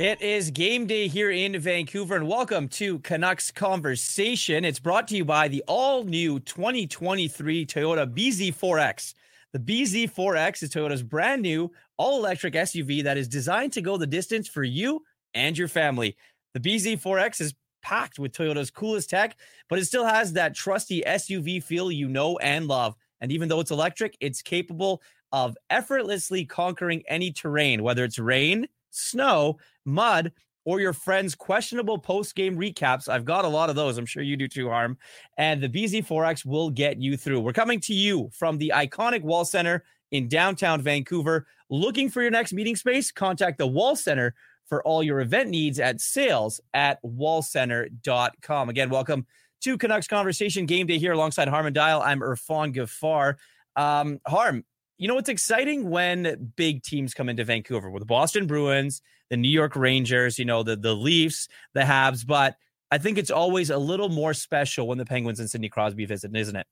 It is game day here in Vancouver, and welcome to Canucks Conversation. It's brought to you by the all new 2023 Toyota BZ4X. The BZ4X is Toyota's brand new all electric SUV that is designed to go the distance for you and your family. The BZ4X is packed with Toyota's coolest tech, but it still has that trusty SUV feel you know and love. And even though it's electric, it's capable of effortlessly conquering any terrain, whether it's rain, snow, mud, or your friends' questionable post game recaps. I've got a lot of those. I'm sure you do too, Harm. And the BZ4X will get you through. We're coming to you from the iconic Wall Center in downtown Vancouver. Looking for your next meeting space? Contact the Wall Center for all your event needs at sales at wallcenter.com. Again, welcome to Canucks Conversation Game Day here alongside Harman Dayal. I'm Irfaan Gaffar. Um, Harm, you know, it's exciting when big teams come into Vancouver with the Boston Bruins, the New York Rangers, you know, the the Leafs, the Habs, but I think it's always a little more special when the Penguins and Sidney Crosby visit, isn't it?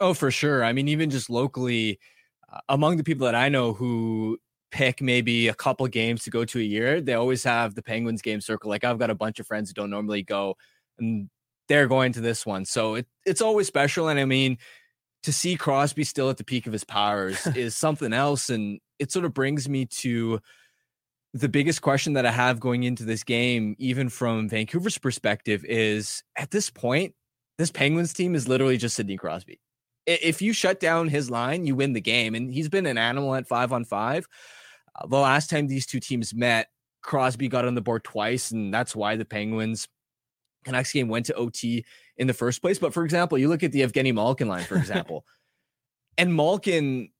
Oh, for sure. I mean, even just locally, uh, among the people that I know who pick maybe a couple games to go to a year, they always have the Penguins game circle. Like I've got a bunch of friends who don't normally go, and they're going to this one, so it, it's always special. And I mean, to see Crosby still at the peak of his powers is something else. And it sort of brings me to the biggest question that I have going into this game, even from Vancouver's perspective, is at this point, this Penguins team is literally just Sidney Crosby. If you shut down his line, you win the game. And he's been an animal at five on five. Uh, the last time these two teams met, Crosby got on the board twice, and that's why the Penguins next game went to OT in the first place. But for example, you look at the Evgeny Malkin line, for example, and Malkin,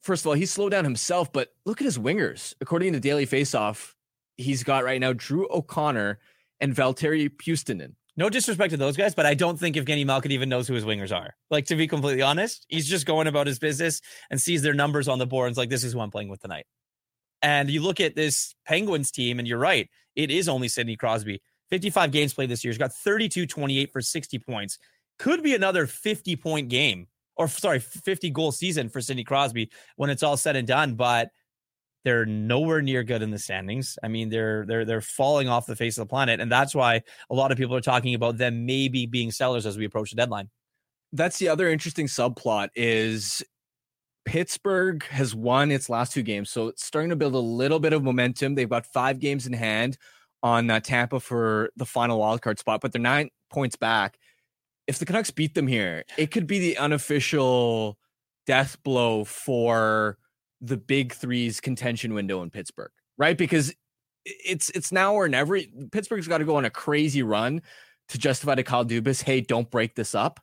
first of all, he's slowed down himself, but look at his wingers. According to Daily Faceoff, he's got right now Drew O'Connor and Valtteri Puustinen. No disrespect to those guys, but I don't think Evgeny Malkin even knows who his wingers are. Like, to be completely honest, he's just going about his business and sees their numbers on the board like, this is who I'm playing with tonight. And you look at this Penguins team, and you're right, it is only Sidney Crosby. 55 games played this year. He's got 32 28 for 60 points. Could be another 50 point game or sorry, 50 goal season for Sidney Crosby when it's all said and done, but they're nowhere near good in the standings. I mean, they're they're they're falling off the face of the planet, and that's why a lot of people are talking about them maybe being sellers as we approach the deadline. That's the other interesting subplot is Pittsburgh has won its last two games, so it's starting to build a little bit of momentum. They've got five games in hand on uh, Tampa for the final wildcard spot, but they're nine points back. If the Canucks beat them here, it could be the unofficial death blow for the big three's contention window in Pittsburgh, right? Because it's it's now or never. Pittsburgh's got to go on a crazy run to justify to Kyle Dubas, hey, don't break this up.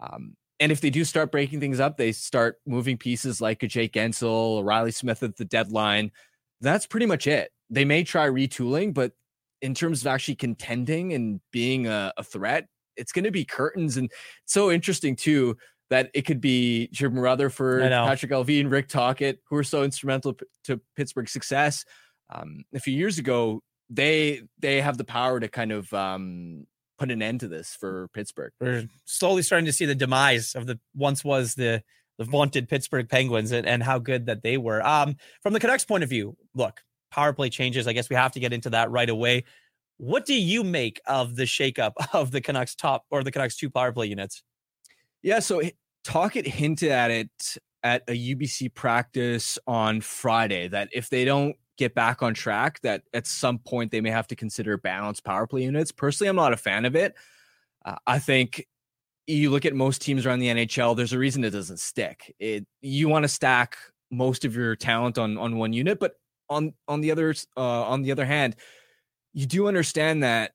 Um, and if they do start breaking things up, they start moving pieces like a Jake Guentzel, Reilly Smith at the deadline. That's pretty much it. They may try retooling, but in terms of actually contending and being a, a threat, it's going to be curtains. And so interesting too that it could be Jim Rutherford, Patrik Allvin, Rick Tocchet, who are so instrumental to Pittsburgh's success. Um, a few years ago, they they have the power to kind of um, put an end to this for Pittsburgh. We're slowly starting to see the demise of the once was the the vaunted Pittsburgh Penguins and, and how good that they were. Um, from the Canucks point of view, look, power play changes. I guess we have to get into that right away. What do you make of the shakeup of the Canucks top or the Canucks two power play units? Yeah, so Tocchet hinted at it at a UBC practice on Friday that if they don't get back on track that at some point they may have to consider balanced power play units. Personally, I'm not a fan of it. Uh, I think you look at most teams around the NHL, there's a reason it doesn't stick. It you want to stack most of your talent on on one unit, but on on the other uh, on the other hand, you do understand that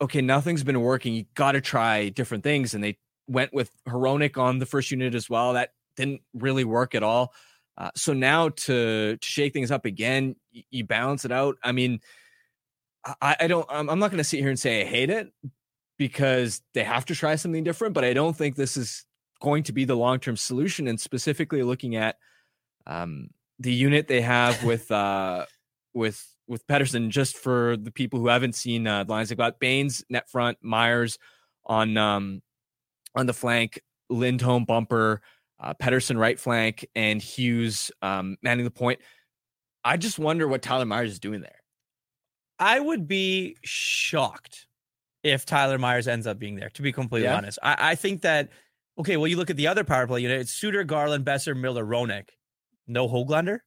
okay, nothing's been working. You got to try different things, and they went with Hronek on the first unit as well. That didn't really work at all. Uh, so now to, to shake things up again, you, you balance it out. I mean, I, I don't. I'm, I'm not going to sit here and say I hate it because they have to try something different. But I don't think this is going to be the long term solution. And specifically looking at um, the unit they have with uh, with with Pettersson just for the people who haven't seen uh, the lines, they've got Bains net front, Myers on um, on the flank, Lindholm bumper uh, Pettersson right flank, and Hughes um, manning the point. I just wonder what Tyler Myers is doing there. I would be shocked if Tyler Myers ends up being there, to be completely yeah. honest. I, I, think that, okay, well, you look at the other power play unit, it's Suter, Garland, Boeser, Miller, Hronek. No Hoglander?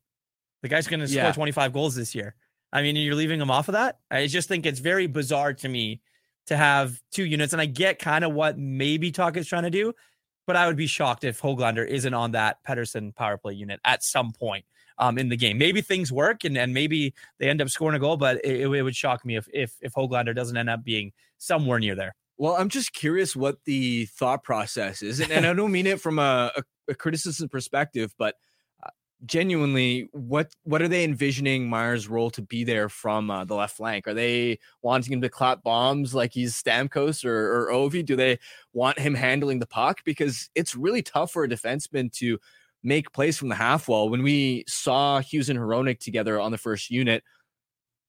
The guy's going to score yeah. 25 goals this year. I mean, you're leaving him off of that? I just think it's very bizarre to me to have two units. And I get kind of what maybe Talk is trying to do, but I would be shocked if Hoglander isn't on that Pettersson power play unit at some point um, in the game. Maybe things work and, and maybe they end up scoring a goal, but it, it would shock me if, if if Hoglander doesn't end up being somewhere near there. Well, I'm just curious what the thought process is, and, and I don't mean it from a, a, a criticism perspective, but genuinely what what are they envisioning Myers' role to be there from uh, the left flank? Are they wanting him to clap bombs like he's Stamkos or, or Ovi? Do they want him handling the puck? Because it's really tough for a defenseman to make plays from the half wall. When we saw Hughes and Hronek together on the first unit,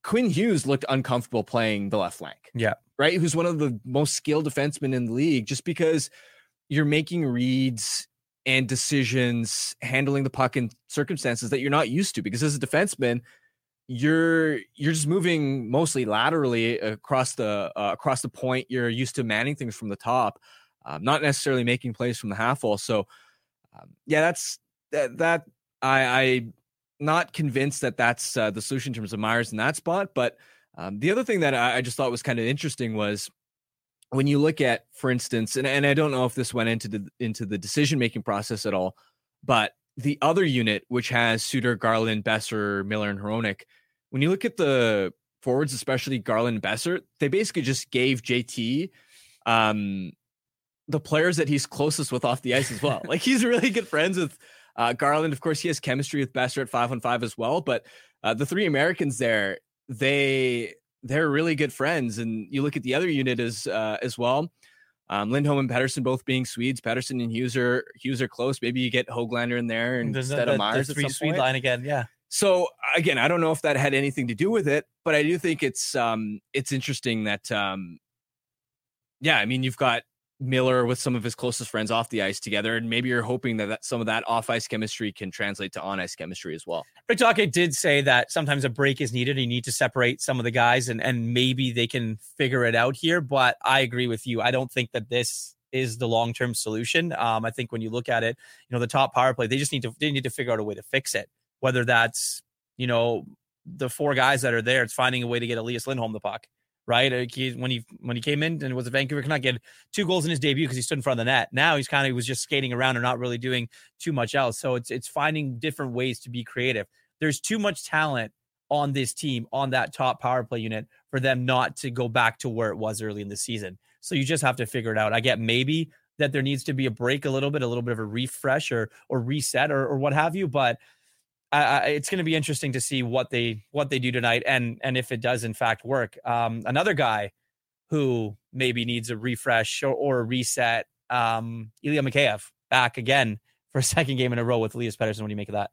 Quinn Hughes looked uncomfortable playing the left flank. Yeah. Right. Who's one of the most skilled defensemen in the league just because you're making reads and decisions handling the puck in circumstances that you're not used to because as a defenseman you're you're just moving mostly laterally across the uh, across the point. You're used to manning things from the top um, not necessarily making plays from the half wall. So um, yeah that's that, that i i not convinced that that's uh, the solution in terms of myers in that spot but um, the other thing that I, I just thought was kind of interesting was when you look at, for instance, and, and I don't know if this went into the into the decision making process at all, but the other unit, which has Suter, Garland, Boeser, Miller, and Hronek, when you look at the forwards, especially Garland and Boeser, they basically just gave JT um, the players that he's closest with off the ice as well. like he's really good friends with uh, Garland. Of course, he has chemistry with Boeser at five on five as well. But uh, the three Americans there, they they're really good friends. And you look at the other unit as uh, as well. Um, Lindholm and Pettersson both being Swedes. Pettersson and Hughes are Hughes are close. Maybe you get Hoglander in there instead the, of Myers. The three Swede line again, yeah. So again, I don't know if that had anything to do with it, but I do think it's um it's interesting that um yeah, I mean you've got Miller with some of his closest friends off the ice together. And maybe you're hoping that, that some of that off ice chemistry can translate to on ice chemistry as well. Rick did say that sometimes a break is needed. You need to separate some of the guys and, and maybe they can figure it out here. But I agree with you. I don't think that this is the long term solution. Um, I think when you look at it, you know, the top power play, they just need to they need to figure out a way to fix it. Whether that's, you know, the four guys that are there, it's finding a way to get Elias Lindholm the puck right? He, when he when he came in and was a Vancouver Canuck, he had two goals in his debut because he stood in front of the net. Now he's kind of was just skating around and not really doing too much else. So it's it's finding different ways to be creative. There's too much talent on this team on that top power play unit for them not to go back to where it was early in the season. So you just have to figure it out. I get maybe that there needs to be a break a little bit, a little bit of a refresh or or reset or, or what have you, but it's going to be interesting to see what they what they do tonight and and if it does in fact work. Um, another guy who maybe needs a refresh or, or a reset, um, Ilya Mikheyev back again for a second game in a row with Elias Pettersson. What do you make of that?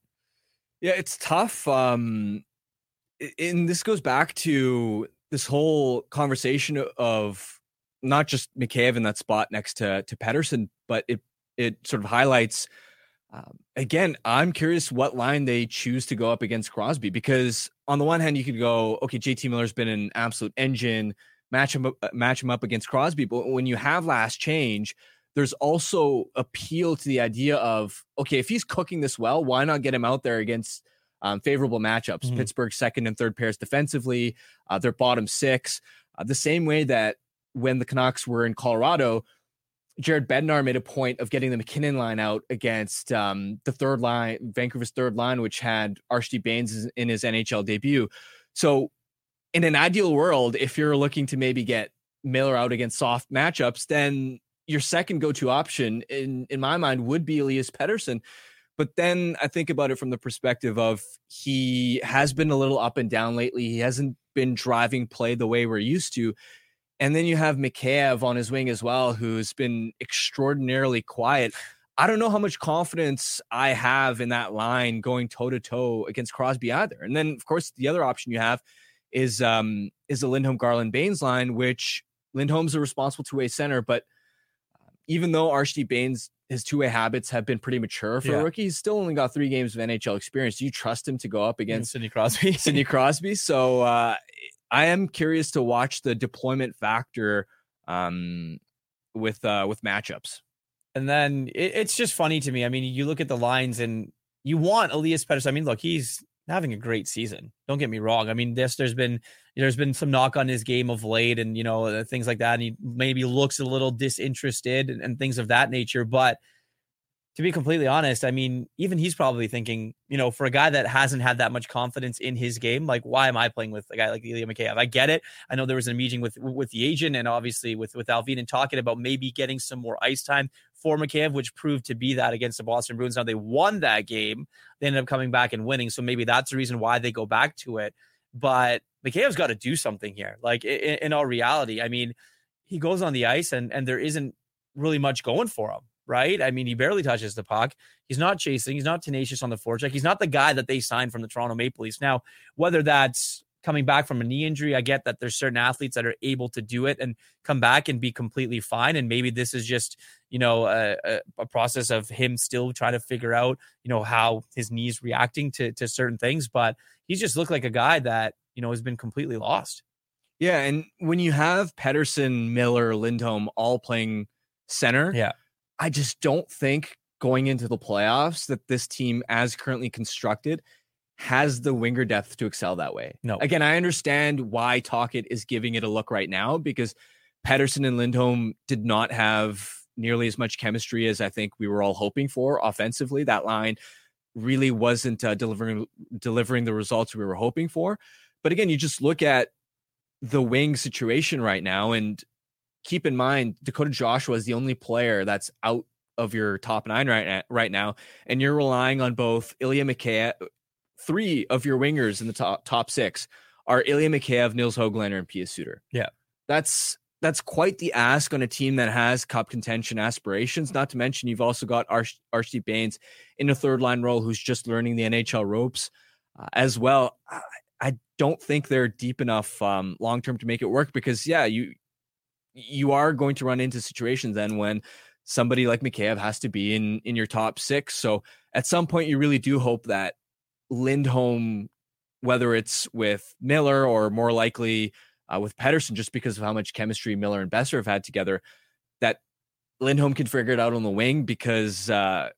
Yeah, it's tough. Um, and this goes back to this whole conversation of not just Mikheyev in that spot next to to Pettersson, but it it sort of highlights um, again, I'm curious what line they choose to go up against Crosby because on the one hand, you could go, okay, JT Miller's been an absolute engine, match him up, uh, match him up against Crosby. But when you have last change, there's also appeal to the idea of okay, if he's cooking this well, why not get him out there against um, favorable matchups? Mm-hmm. Pittsburgh second and third pairs defensively, uh, their bottom six, uh, the same way that when the Canucks were in Colorado, Jared Bednar made a point of getting the MacKinnon line out against um, the third line, Vancouver's third line, which had Archie Bains in his NHL debut. So, in an ideal world, if you're looking to maybe get Miller out against soft matchups, then your second go-to option, in in my mind, would be Elias Pettersson. But then I think about it from the perspective of he has been a little up and down lately. He hasn't been driving play the way we're used to. And then you have Mikheyev on his wing as well, who's been extraordinarily quiet. I don't know how much confidence I have in that line going toe to toe against Crosby either. And then, of course, the other option you have is um, is the Lindholm Garland Bains line, which Lindholm's a responsible two way center, but um, even though Archie Bains his two way habits have been pretty mature for yeah. a rookie, he's still only got three games of NHL experience. Do you trust him to go up against Sidney Crosby? Sidney Crosby. So uh, I am curious to watch the deployment factor um, with uh, with matchups. And then it, it's just funny to me. I mean, you look at the lines and you want Elias Pettersson. I mean, look, he's having a great season. Don't get me wrong. I mean, this there's been there's been some knock on his game of late, and you know uh, things like that. And he maybe looks a little disinterested and, and things of that nature. But to be completely honest, I mean, even he's probably thinking, you know, for a guy that hasn't had that much confidence in his game, like, why am I playing with a guy like Ilya Mikheyev? I get it. I know there was a meeting with with the agent and obviously with with Allvin and talking about maybe getting some more ice time for Mikheyev, which proved to be that against the Boston Bruins. Now they won that game. They ended up coming back and winning. So maybe that's the reason why they go back to it. But Mikheyev's got to do something here. Like in, in all reality, I mean, he goes on the ice and and there isn't really much going for him right? I mean, he barely touches the puck. He's not chasing. He's not tenacious on the forecheck. He's not the guy that they signed from the Toronto Maple Leafs. Now, whether that's coming back from a knee injury, I get that there's certain athletes that are able to do it and come back and be completely fine. And maybe this is just, you know, a, a process of him still trying to figure out, you know, how his knees reacting to to certain things. But he's just looked like a guy that, you know, has been completely lost. Yeah. And when you have Pettersson, Miller, Lindholm all playing center, yeah I just don't think going into the playoffs that this team, as currently constructed, has the winger depth to excel that way. No. Again, I understand why Tocchet is giving it a look right now because Pettersson and Lindholm did not have nearly as much chemistry as I think we were all hoping for offensively. That line really wasn't uh, delivering delivering the results we were hoping for. But again, you just look at the wing situation right now, and keep in mind Dakota Joshua is the only player that's out of your top nine right now, right now, and you're relying on both Ilya Mikheyev. Three of your wingers in the top top six are Ilya Mikheyev, Nils Hoglander, and Pius Suter. Yeah, that's that's quite the ask on a team that has cup contention aspirations. Not to mention you've also got Arch- Archie Bains in a third line role who's just learning the NHL ropes uh, as well. I, I don't think they're deep enough um, long term to make it work because yeah, you you are going to run into situations then when somebody like Mikheyev has to be in in your top six. So at some point, you really do hope that Lindholm, whether it's with Miller or more likely uh, with Pettersson, just because of how much chemistry Miller and Boeser have had together, that Lindholm can figure it out on the wing. Because uh,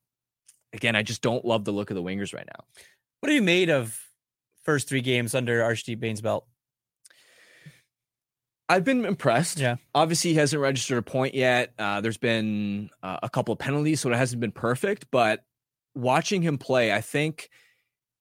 again, I just don't love the look of the wingers right now. What have you made of first three games under Archie Bains' belt? I've been impressed. Yeah. Obviously, he hasn't registered a point yet. Uh, there's been uh, a couple of penalties, so it hasn't been perfect. But watching him play, I think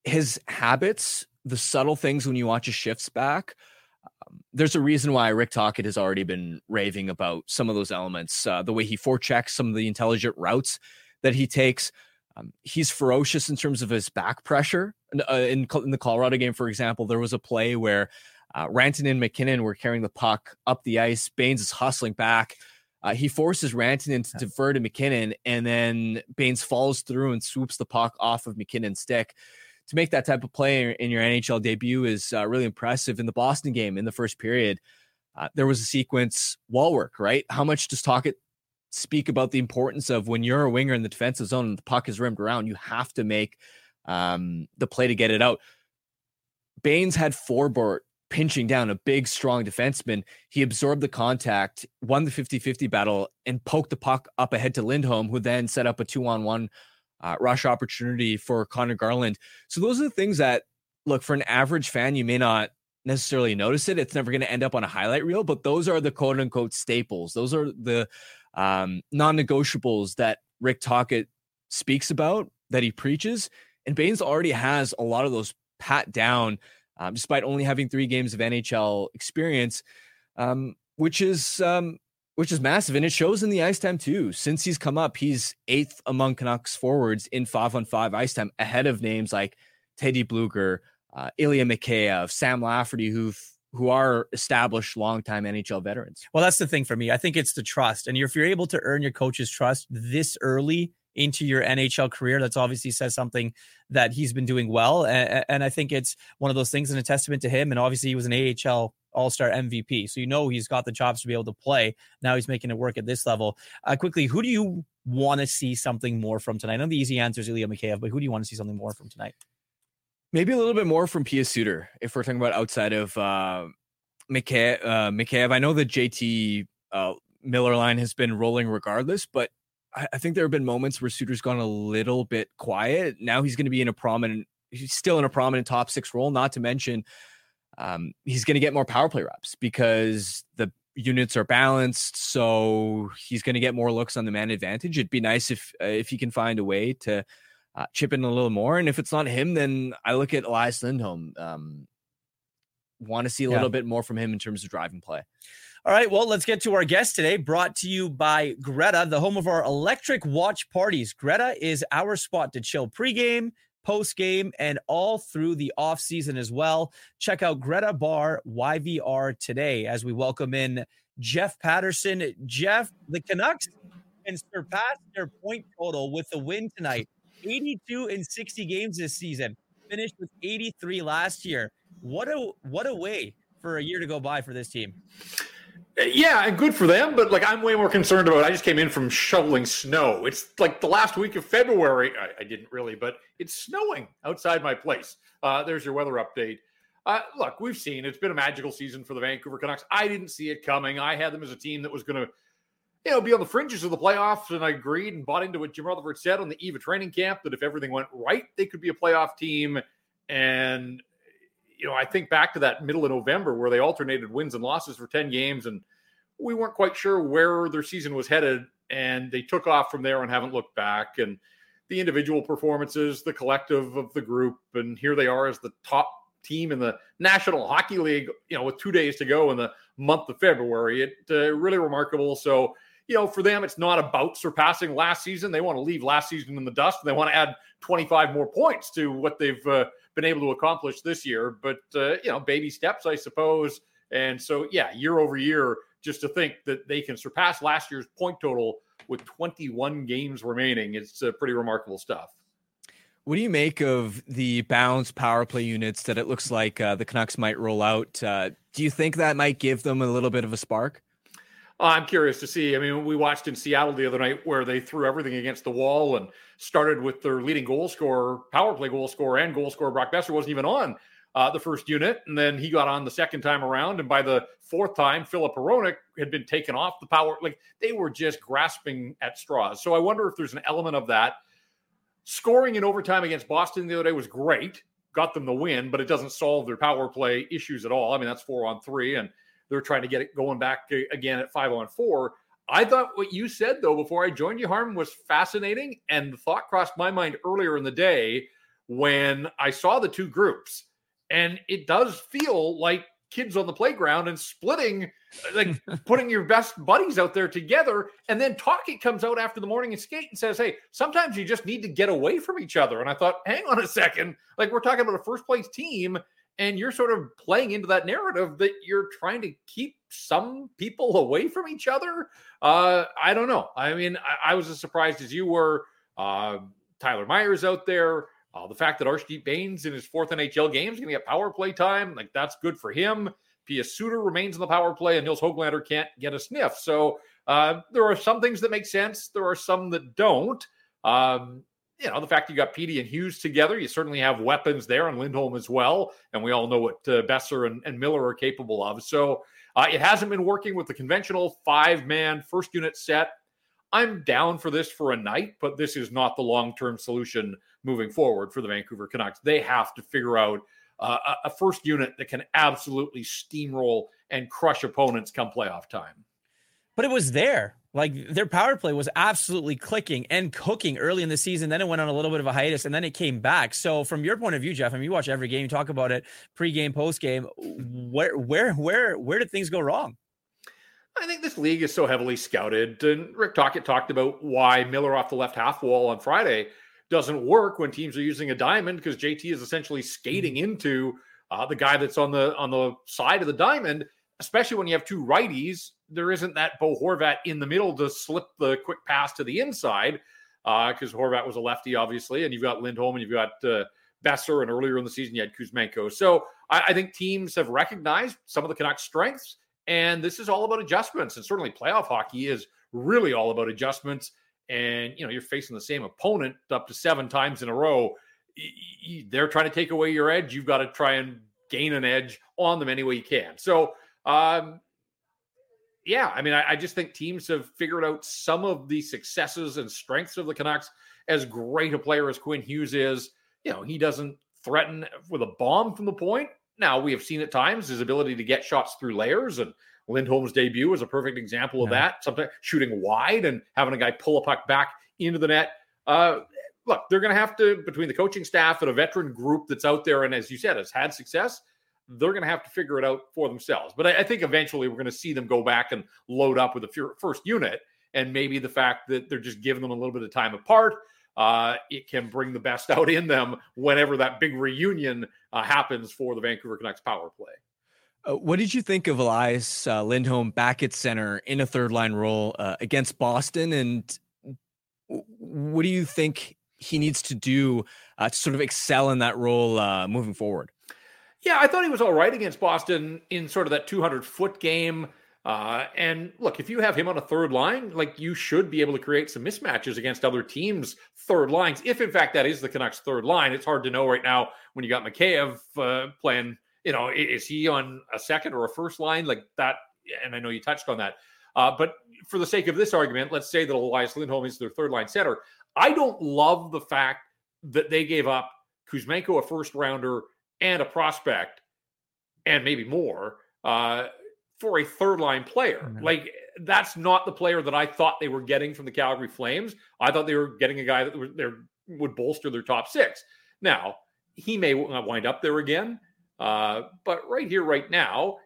his habits, the subtle things when you watch his shifts back, um, there's a reason why Rick Tocchet has already been raving about some of those elements. Uh, the way he forechecks some of the intelligent routes that he takes. Um, he's ferocious in terms of his back pressure. Uh, in, in the Colorado game, for example, there was a play where uh, Rantanen and MacKinnon were carrying the puck up the ice. Bains is hustling back. Uh, he forces Rantanen to defer to MacKinnon, and then Bains falls through and swoops the puck off of MacKinnon's stick. To make that type of play in your NHL debut is uh, really impressive. In the Boston game, in the first period, uh, there was a sequence wall work, right? How much does Tocchet speak about the importance of when you're a winger in the defensive zone and the puck is rimmed around, you have to make um, the play to get it out. Bains had Forbort pinching down a big, strong defenseman. He absorbed the contact, won the 50 50 battle, and poked the puck up ahead to Lindholm, who then set up a two on one uh, rush opportunity for Conor Garland. So, those are the things that, look, for an average fan, you may not necessarily notice it. It's never going to end up on a highlight reel, but those are the quote unquote staples. Those are the um, non negotiables that Rick Tocchet speaks about, that he preaches. And Bains already has a lot of those pat down um, despite only having three games of NHL experience, um, which is um, which is massive, and it shows in the ice time too. Since he's come up, he's eighth among Canucks forwards in five on five ice time, ahead of names like Teddy Blueger, uh, Ilya Mikheyev, Sam Lafferty, who've who are established longtime NHL veterans. Well, that's the thing for me. I think it's the trust. And if you're able to earn your coach's trust this early into your NHL career. That's obviously says something that he's been doing well. And, and I think it's one of those things and a testament to him. And obviously, he was an AHL all Star MVP. So you know he's got the chops to be able to play. Now he's making it work at this level. Uh, quickly, who do you want to see something more from tonight? I know the easy answer is Ilya Mikheyev, but who do you want to see something more from tonight? Maybe a little bit more from Pius Suter if we're talking about outside of uh, Mikheyev. Uh. I know the JT uh, Miller line has been rolling regardless, but I, I think there have been moments where Suter's gone a little bit quiet. Now he's going to be in a prominent, he's still in a prominent top six role, not to mention um, he's going to get more power play reps because the units are balanced. So he's going to get more looks on the man advantage. It'd be nice if uh, if he can find a way to uh, chip in a little more. And if it's not him, then I look at Elias Lindholm. Um, want to see a yeah. little bit more from him in terms of driving play. All right, well, let's get to our guest today, brought to you by Greta, the home of our electric watch parties. Greta is our spot to chill pregame, postgame, and all through the off season as well. Check out Greta Bar YVR today as we welcome in Jeff Paterson. Jeff, the Canucks can surpass their point total with the win tonight. 82 in 60 games this season, finished with 83 last year. What a what a way for a year to go by for this team. Yeah, and good for them, but like I'm way more concerned about. I just came in from shoveling snow. It's like the last week of February. I, I didn't really, but it's snowing outside my place. Uh, there's your weather update. Uh, look, we've seen it's been a magical season for the Vancouver Canucks. I didn't see it coming. I had them as a team that was going to, you know, be on the fringes of the playoffs, and I agreed and bought into what Jim Rutherford said on the eve of training camp that if everything went right, they could be a playoff team. And you know, I think back to that middle of November where they alternated wins and losses for 10 games and we weren't quite sure where their season was headed. And they took off from there and haven't looked back. And the individual performances, the collective of the group, and here they are as the top team in the National Hockey League, you know, with two days to go in the month of February. It uh, really remarkable. So, you know, for them, it's not about surpassing last season. They want to leave last season in the dust and they want to add 25 more points to what they've uh, been able to accomplish this year. But uh, you know, baby steps, I suppose. And so, yeah, year over year, just to think that they can surpass last year's point total with 21 games remaining, it's uh, pretty remarkable stuff. What do you make of the balanced power play units that it looks like uh, the Canucks might roll out? Uh, do you think that might give them a little bit of a spark? I'm curious to see. I mean, we watched in Seattle the other night where they threw everything against the wall and started with their leading goal scorer, power play goal scorer, and goal scorer Brock Boeser wasn't even on uh, the first unit, and then he got on the second time around, and by the fourth time, Filip Hronek had been taken off the power. Like they were just grasping at straws. So I wonder if there's an element of that. Scoring in overtime against Boston the other day was great, got them the win, but it doesn't solve their power play issues at all. I mean, that's four on three, and they're trying to get it going back again at five on four. I thought what you said though before I joined you, Harm, was fascinating, and the thought crossed my mind earlier in the day when I saw the two groups, and it does feel like kids on the playground and splitting, like putting your best buddies out there together. And then Talkie comes out after the morning and skate and says, Hey, sometimes you just need to get away from each other. And I thought, hang on a second. Like we're talking about a first place team, and you're sort of playing into that narrative that you're trying to keep some people away from each other. Uh, I don't know. I mean, I, I was as surprised as you were. Uh, Tyler Myers out there. Uh, the fact that Arshdeep Bains in his fourth NHL game is going to get power play time, like that's good for him. Pius Suter remains in the power play, and Nils Hoglander can't get a sniff. So uh, there are some things that make sense. There are some that don't. Um, you know, the fact that you got Petey and Hughes together, you certainly have weapons there, and Lindholm as well. And we all know what uh, Boeser and, and, Miller are capable of. So uh, it hasn't been working with the conventional five man first unit set. I'm down for this for a night, but this is not the long term solution moving forward for the Vancouver Canucks. They have to figure out uh, a first unit that can absolutely steamroll and crush opponents come playoff time. But it was there. Like their power play was absolutely clicking and cooking early in the season. Then it went on a little bit of a hiatus and then it came back. So from your point of view, Jeff, I mean, you watch every game, you talk about it pre-game, post-game. Where, where, where, where did things go wrong? I think this league is so heavily scouted. And Rick Tocchet talked about why Miller off the left half wall on Friday doesn't work when teams are using a diamond because JT is essentially skating mm-hmm. into uh, the guy that's on the on the side of the diamond. Especially when you have two righties, there isn't that Bo Horvat in the middle to slip the quick pass to the inside because uh, Horvat was a lefty, obviously, and you've got Lindholm and you've got uh, Boeser, and earlier in the season you had Kuzmenko. So I, I think teams have recognized some of the Canucks' strengths, and this is all about adjustments. And certainly playoff hockey is really all about adjustments and you know you're facing the same opponent up to seven times in a row they're trying to take away your edge you've got to try and gain an edge on them any way you can so um, yeah i mean I, I, just think teams have figured out some of the successes and strengths of the canucks as great a player as quinn hughes is you know he doesn't threaten with a bomb from the point now we have seen at times his ability to get shots through layers and Lindholm's debut was a perfect example of yeah. that. Sometimes shooting wide and having a guy pull a puck back into the net. Uh, look, they're going to have to, between the coaching staff and a veteran group that's out there, and as you said, has had success, they're going to have to figure it out for themselves. But I, I think eventually we're going to see them go back and load up with the first unit. And maybe the fact that they're just giving them a little bit of time apart, uh, it can bring the best out in them whenever that big reunion uh, happens for the Vancouver Canucks power play. Uh, what did you think of Elias uh, Lindholm back at center in a third line role uh, against Boston? And what do you think he needs to do uh, to sort of excel in that role moving forward? Yeah, I thought he was all right against Boston in sort of that 200 foot game. Uh, and look, if you have him on a third line, like you should be able to create some mismatches against other teams' third lines. If in fact that is the Canucks' third line, it's hard to know right now when you got Mikheyev uh, playing you know, is he on a second or a first line like that? And I know you touched on that. Uh, but for the sake of this argument, let's say that Elias Lindholm is their third line center. I don't love the fact that they gave up Kuzmenko, a first rounder, and a prospect, and maybe more uh, for a third line player. Mm-hmm. Like that's not the player that I thought they were getting from the Calgary Flames. I thought they were getting a guy that would there would bolster their top six. Now he may wind up there again. Uh, but right here, right now,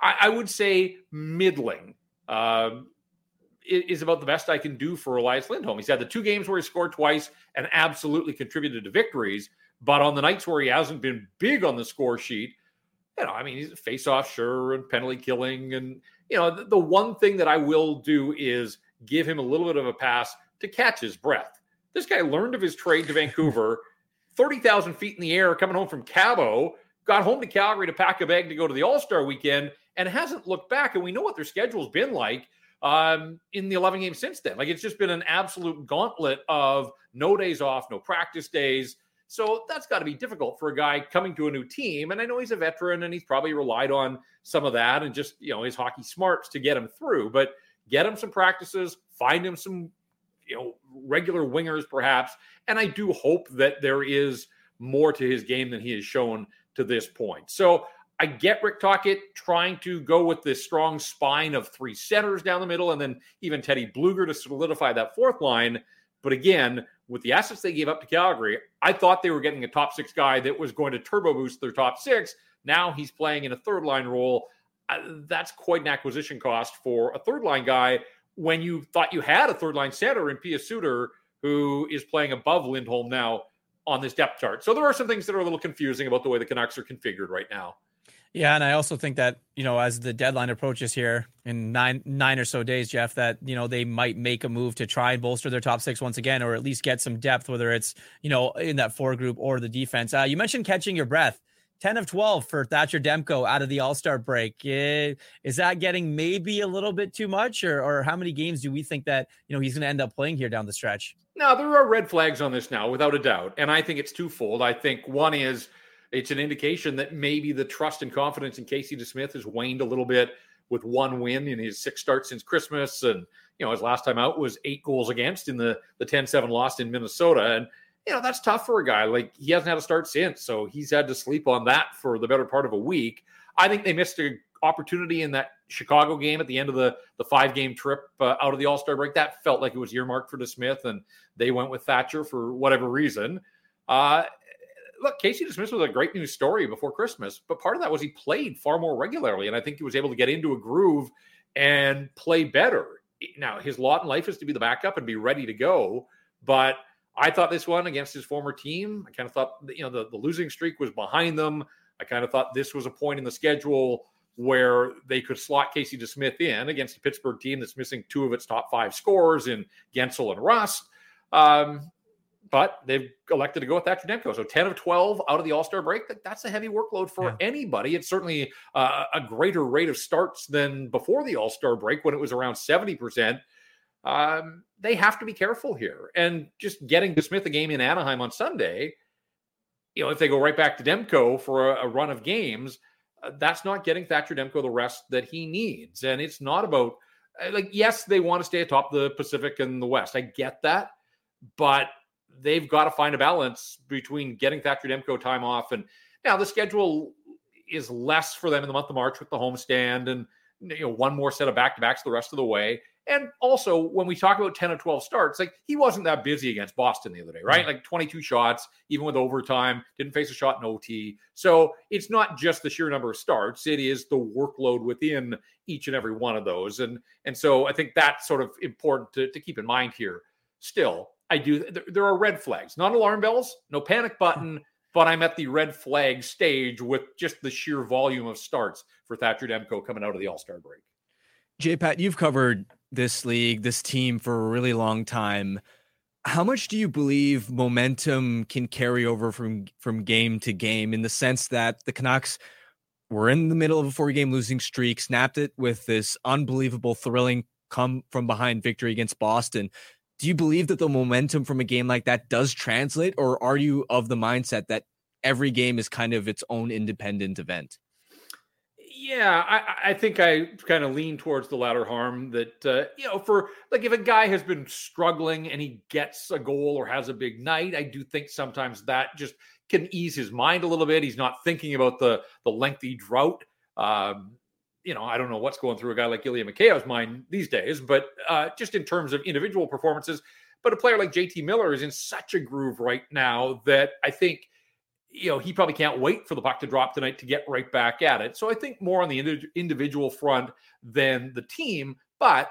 I, I would say middling uh, is about the best I can do for Elias Lindholm. He's had the two games where he scored twice and absolutely contributed to victories. But on the nights where he hasn't been big on the score sheet, you know, I mean, he's a face off, sure, and penalty killing. And, you know, the, the one thing that I will do is give him a little bit of a pass to catch his breath. This guy learned of his trade to Vancouver, 30,000 feet in the air, coming home from Cabo got home to Calgary to pack a bag to go to the All Star weekend and hasn't looked back. And we know what their schedule's been like um, in the 11 games since then. Like it's just been an absolute gauntlet of no days off, no practice days. So that's got to be difficult for a guy coming to a new team. And I know he's a veteran and he's probably relied on some of that and just, you know, his hockey smarts to get him through. But get him some practices, find him some, you know, regular wingers perhaps. And I do hope that there is more to his game than he has shown to this point. So I get Rick Tocchet trying to go with this strong spine of three centers down the middle, and then even Teddy Blueger to solidify that fourth line. But again, with the assets they gave up to Calgary, I thought they were getting a top six guy that was going to turbo boost their top six. Now he's playing in a third line role. Uh, that's quite an acquisition cost for a third line guy when you thought you had a third line center in Pius Suter, who is playing above Lindholm now on this depth chart. So there are some things that are a little confusing about the way the Canucks are configured right now. Yeah, and I also think that you know as the deadline approaches here in nine nine or so days, Jeff, that you know they might make a move to try and bolster their top six once again, or at least get some depth, whether it's you know in that four group or the defense. Uh, you mentioned catching your breath. 10 of 12 for Thatcher Demko out of the All Star break. Is that getting maybe a little bit too much, or, or how many games do we think that you know he's going to end up playing here down the stretch? Now there are red flags on this now, without a doubt, and I think it's twofold. I think one is it's an indication that maybe the trust and confidence in Casey DeSmith has waned a little bit with one win in his six starts since Christmas. And, you know, his last time out was eight goals against in the, the 10 7 loss in Minnesota. And, you know, that's tough for a guy. Like, he hasn't had a start since. So he's had to sleep on that for the better part of a week. I think they missed an opportunity in that Chicago game at the end of the, the five game trip uh, out of the All Star break. That felt like it was earmarked for DeSmith, and they went with Thatcher for whatever reason. Uh, look, Casey DeSmith was a great news story before Christmas, but part of that was he played far more regularly, and I think he was able to get into a groove and play better. Now, his lot in life is to be the backup and be ready to go, but I thought this one against his former team, I kind of thought you know the, the losing streak was behind them. I kind of thought this was a point in the schedule where they could slot Casey DeSmith in against a Pittsburgh team that's missing two of its top five scorers in Guentzel and Rust. Um, but they've elected to go with Thatcher Demko. So 10 of 12 out of the All Star break, that's a heavy workload for yeah. anybody. It's certainly uh, a greater rate of starts than before the All Star break when it was around 70%. Um, they have to be careful here. And just getting DeSmith a game in Anaheim on Sunday, you know, if they go right back to Demko for a, a run of games, uh, that's not getting Thatcher Demko the rest that he needs. And it's not about, uh, like, yes, they want to stay atop the Pacific and the West. I get that. But they've got to find a balance between getting Thatcher Demko time off. And now the schedule is less for them in the month of March with the homestand and you know one more set of back to backs the rest of the way. And also, when we talk about 10 or 12 starts, like he wasn't that busy against Boston the other day, right? Mm-hmm. Like 22 shots, even with overtime, didn't face a shot in OT. So it's not just the sheer number of starts, it is the workload within each and every one of those. And and so I think that's sort of important to, to keep in mind here. Still, I do. There are red flags, not alarm bells, no panic button, but I'm at the red flag stage with just the sheer volume of starts for Thatcher Demko coming out of the All Star break. J Pat, you've covered this league, this team for a really long time. How much do you believe momentum can carry over from from game to game in the sense that the Canucks were in the middle of a four game losing streak, snapped it with this unbelievable, thrilling come from behind victory against Boston do you believe that the momentum from a game like that does translate, or are you of the mindset that every game is kind of its own independent event? Yeah, I, I think I kind of lean towards the latter harm that, uh, you know, for like if a guy has been struggling and he gets a goal or has a big night, I do think sometimes that just can ease his mind a little bit. He's not thinking about the the lengthy drought. Um, you know, I don't know what's going through a guy like Ilya Mikheyev's mind these days, but uh, just in terms of individual performances. But a player like JT Miller is in such a groove right now that I think, you know, he probably can't wait for the puck to drop tonight to get right back at it. So I think more on the individual front than the team. But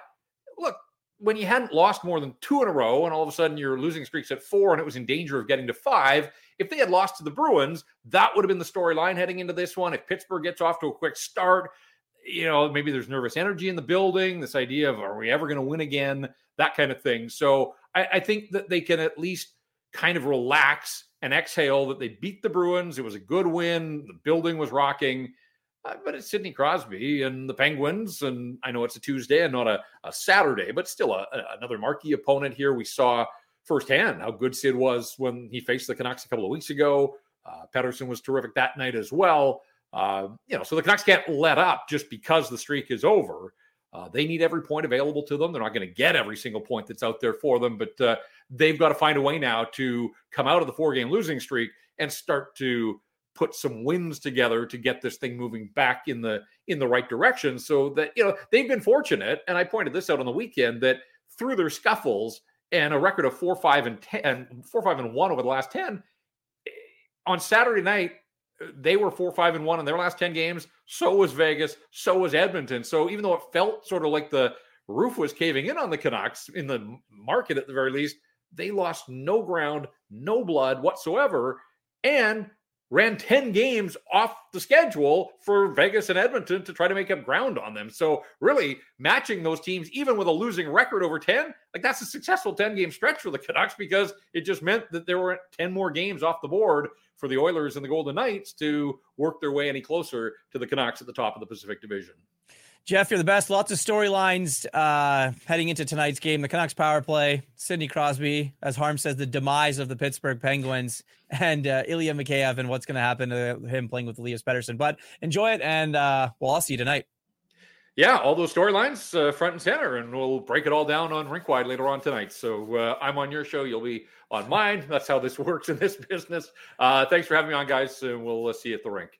look, when you hadn't lost more than two in a row and all of a sudden your losing streaks at four and it was in danger of getting to five, if they had lost to the Bruins, that would have been the storyline heading into this one. If Pittsburgh gets off to a quick start, you know, maybe there's nervous energy in the building, this idea of are we ever going to win again, that kind of thing. So I, I, think that they can at least kind of relax and exhale that they beat the Bruins. It was a good win. The building was rocking. Uh, but it's Sidney Crosby and the Penguins. And I know it's a Tuesday and not a, a Saturday, but still a, a, another marquee opponent here. We saw firsthand how good Sid was when he faced the Canucks a couple of weeks ago. Uh, was terrific that night as well. Uh, you know, so the Canucks can't let up just because the streak is over. Uh, they need every point available to them. They're not going to get every single point that's out there for them, but uh, they've got to find a way now to come out of the four game losing streak and start to put some wins together to get this thing moving back in the in the right direction. So that you know they've been fortunate, and I pointed this out on the weekend that through their scuffles and a record of four, five, and ten, four, five, and one over the last ten. Eh, on Saturday night, they were four, five, and one in their last 10 games. So was Vegas. So was Edmonton. So even though it felt sort of like the roof was caving in on the Canucks in the market at the very least, they lost no ground, no blood whatsoever, and ran 10 games off the schedule for Vegas and Edmonton to try to make up ground on them. So, really matching those teams, even with a losing record over 10, like that's a successful 10 game stretch for the Canucks because it just meant that there were 10 more games off the board for the Oilers and the Golden Knights to work their way any closer to the Canucks at the top of the Pacific Division. Jeff, you're the best. Lots of storylines uh, heading into tonight's game. The Canucks power play, Sidney Crosby, as Harm says, the demise of the Pittsburgh Penguins, and uh, Ilya Mikheyev and what's going to happen to him playing with Elias Pettersson. But enjoy it, and uh, well, I'll see you tonight. Yeah, all those storylines uh, front and center, and we'll break it all down on Rinkwide later on tonight. So uh, I'm on your show, you'll be on mine. That's how this works in this business. Uh, thanks for having me on, guys, and we'll uh, see you at the rink.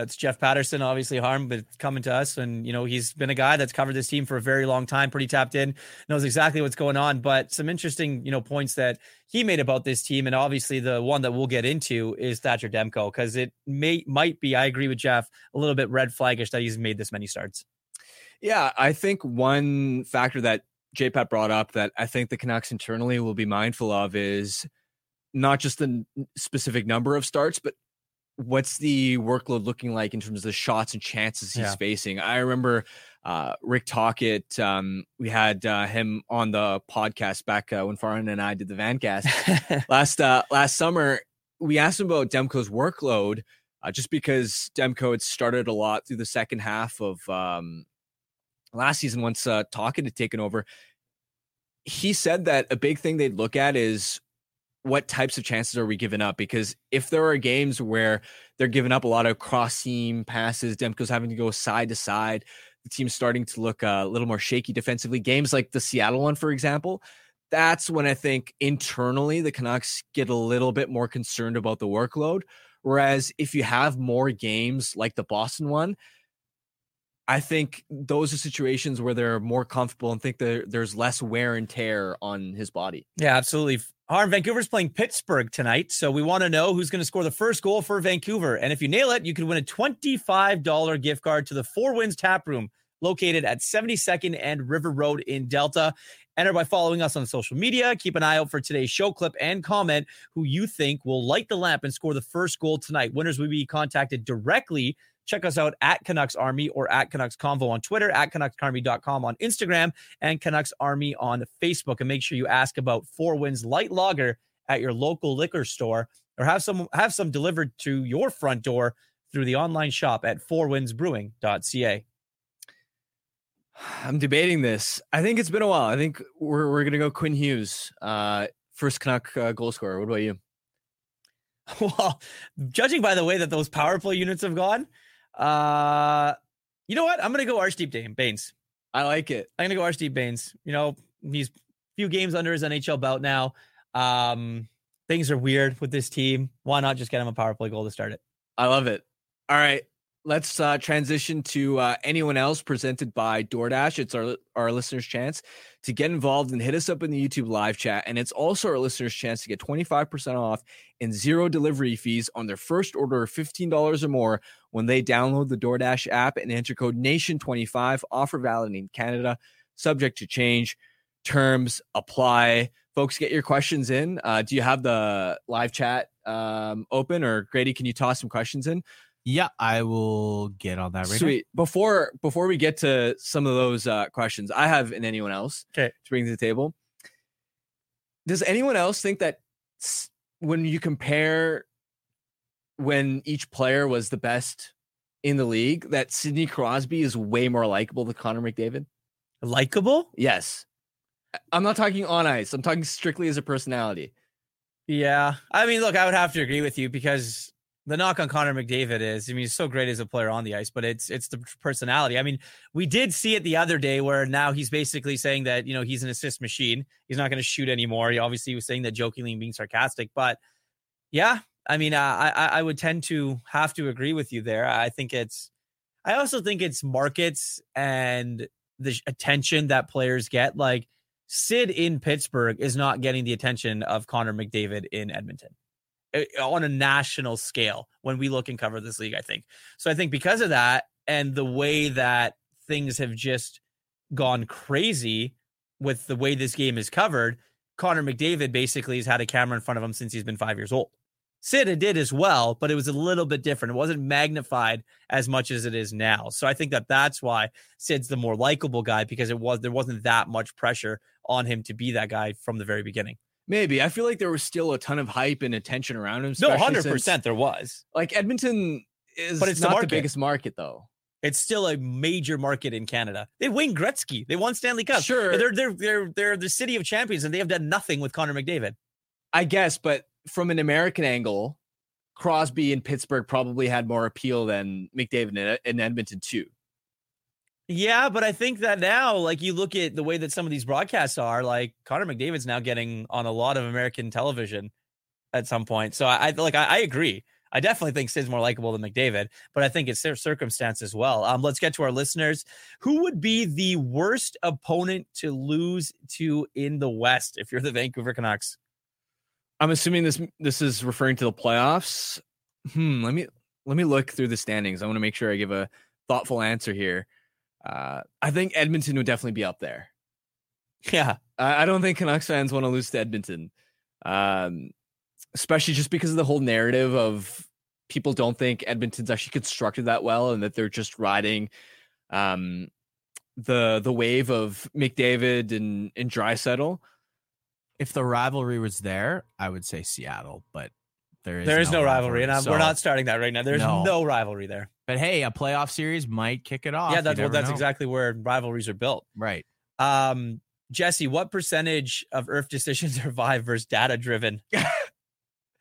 That's Jeff Paterson, obviously harm, but coming to us. And, you know, he's been a guy that's covered this team for a very long time, pretty tapped in, knows exactly what's going on. But some interesting, you know, points that he made about this team. And obviously the one that we'll get into is Thatcher Demko, because it may might be, I agree with Jeff, a little bit red flaggish that he's made this many starts. Yeah, I think one factor that JPAT brought up that I think the Canucks internally will be mindful of is not just the specific number of starts, but what's the workload looking like in terms of the shots and chances he's yeah. facing? I remember uh, Rick Tocchet. Um, we had uh, him on the podcast back uh, when Farhan and I did the Vancast last uh, last summer. We asked him about Demko's workload, uh, just because Demko had started a lot through the second half of um, last season once uh, Tocchet had taken over. He said that a big thing they'd look at is what types of chances are we giving up? Because if there are games where they're giving up a lot of cross seam passes, Demko's having to go side to side, the team's starting to look uh, a little more shaky defensively. Games like the Seattle one, for example, that's when I think internally the Canucks get a little bit more concerned about the workload. Whereas if you have more games like the Boston one, I think those are situations where they're more comfortable and think that there's less wear and tear on his body. Yeah, absolutely. Harm, Vancouver's playing Pittsburgh tonight, so we want to know who's going to score the first goal for Vancouver. And if you nail it, you can win a $25 gift card to the Four Winds Tap Room, located at 72nd and River Road in Delta. Enter by following us on social media. Keep an eye out for today's show clip and comment who you think will light the lamp and score the first goal tonight. Winners will be contacted directly Check us out at Canucks Army or at Canucks Convo on Twitter, at CanucksArmy.com on Instagram, and Canucks Army on Facebook. And make sure you ask about Four Winds Light Lager at your local liquor store or have some have some delivered to your front door through the online shop at fourwindsbrewing.ca. I'm debating this. I think it's been a while. I think we're we're gonna go Quinn Hughes, uh, first Canuck uh, goal scorer. What about you? Well, judging by the way that those power play units have gone, uh, you know what? I'm gonna go Arshdeep Bains. I like it. I'm gonna go Arshdeep Bains. You know, he's few games under his NHL belt now. Um, things are weird with this team. Why not just get him a power play goal to start it? I love it. All right, let's uh, transition to uh, anyone else presented by DoorDash. It's our our listeners' chance to get involved and hit us up in the YouTube live chat, and it's also our listeners' chance to get twenty five percent off and zero delivery fees on their first order of fifteen dollars or more when they download the DoorDash app and enter code Nation twenty five. Offer valid in Canada, subject to change. Terms apply. Folks, get your questions in. Uh, do you have the live chat um, open, or Grady? Can you toss some questions in? Yeah, I will get on that right Sweet. Before before we get to some of those uh, questions, I have and anyone else okay. to bring to the table. Does anyone else think that when you compare when each player was the best in the league, that Sidney Crosby is way more likable than Connor McDavid? Likable? Yes. I'm not talking on ice. I'm talking strictly as a personality. Yeah. I mean, look, I would have to agree with you because the knock on Connor McDavid is, I mean, he's so great as a player on the ice, but it's it's the personality. I mean, we did see it the other day where now he's basically saying that you know he's an assist machine. He's not going to shoot anymore. He obviously was saying that jokingly and being sarcastic, but yeah, I mean, uh, I I would tend to have to agree with you there. I think it's, I also think it's markets and the attention that players get. Like Sid in Pittsburgh is not getting the attention of Connor McDavid in Edmonton. Eh, on a national scale when we look and cover this league, I think. So I think because of that and the way that things have just gone crazy with the way this game is covered, Connor McDavid basically has had a camera in front of him since he's been five years old. Sid did as well, but it was a little bit different. It wasn't magnified as much as it is now. So I think that that's why Sid's the more likable guy because it was there wasn't that much pressure on him to be that guy from the very beginning. Maybe I feel like there was still a ton of hype and attention around him. No, hundred percent there was. Like Edmonton is, but it's not the, the, biggest market though. It's still a major market in Canada. They Wayne Gretzky. They won Stanley Cup. Sure, they're they're they're they're the city of champions, and they have done nothing with Connor McDavid. I guess, but from an American angle, Crosby in Pittsburgh probably had more appeal than McDavid in, in uh, Edmonton too. Yeah, but I think that now, like you look at the way that some of these broadcasts are, like Connor McDavid's now getting on a lot of American television at some point. So I, I like I, I, agree. I definitely think Sid's more likable than McDavid, but I think it's their circumstance as well. Um, let's get to our listeners. Who would be the worst opponent to lose to in the West if you're the Vancouver Canucks? I'm assuming this this is referring to the playoffs. Hmm. Let me let me look through the standings. I want to make sure I give a thoughtful answer here. Uh, I think Edmonton would definitely be up there. Yeah, I, I don't think Canucks fans want to lose to Edmonton, um, especially just because of the whole narrative of people don't think Edmonton's actually constructed that well, and that they're just riding um, the the wave of McDavid and and Draisaitl. If the rivalry was there, I would say Seattle, but there is there is no, no rivalry, rivalry and so, we're not starting that right now. There's no. no. rivalry there. But hey, a playoff series might kick it off. Yeah, that's well, that's know. exactly where rivalries are built. Right. Um, Jesse, what percentage of Irf decisions are vibe versus data driven? oh,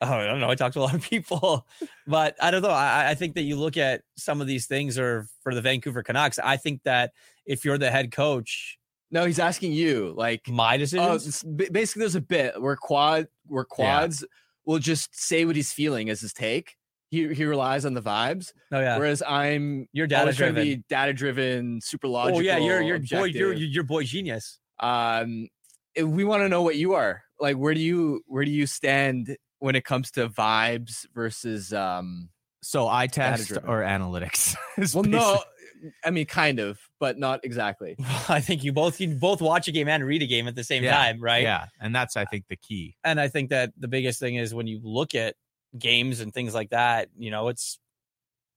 I don't know. I talked to a lot of people, but I don't know. I, I think that you look at some of these things or for the Vancouver Canucks. I think that if you're the head coach, no, he's asking you like my decisions. Oh, basically, there's a bit where quad where quads yeah will just say what he's feeling as his take. He he relies on the vibes. Oh yeah. Whereas I'm you're data driven, data driven, super logical. Oh yeah, you're you're boy you're you're boy genius. Um, we want to know what you are like. Where do you where do you stand when it comes to vibes versus um? So I test or analytics. well, no, I mean, kind of, but not exactly. I think you both you both watch a game and read a game at the same yeah, time, right? Yeah, and that's I think the key. And I think that the biggest thing is when you look at games and things like that, you know, it's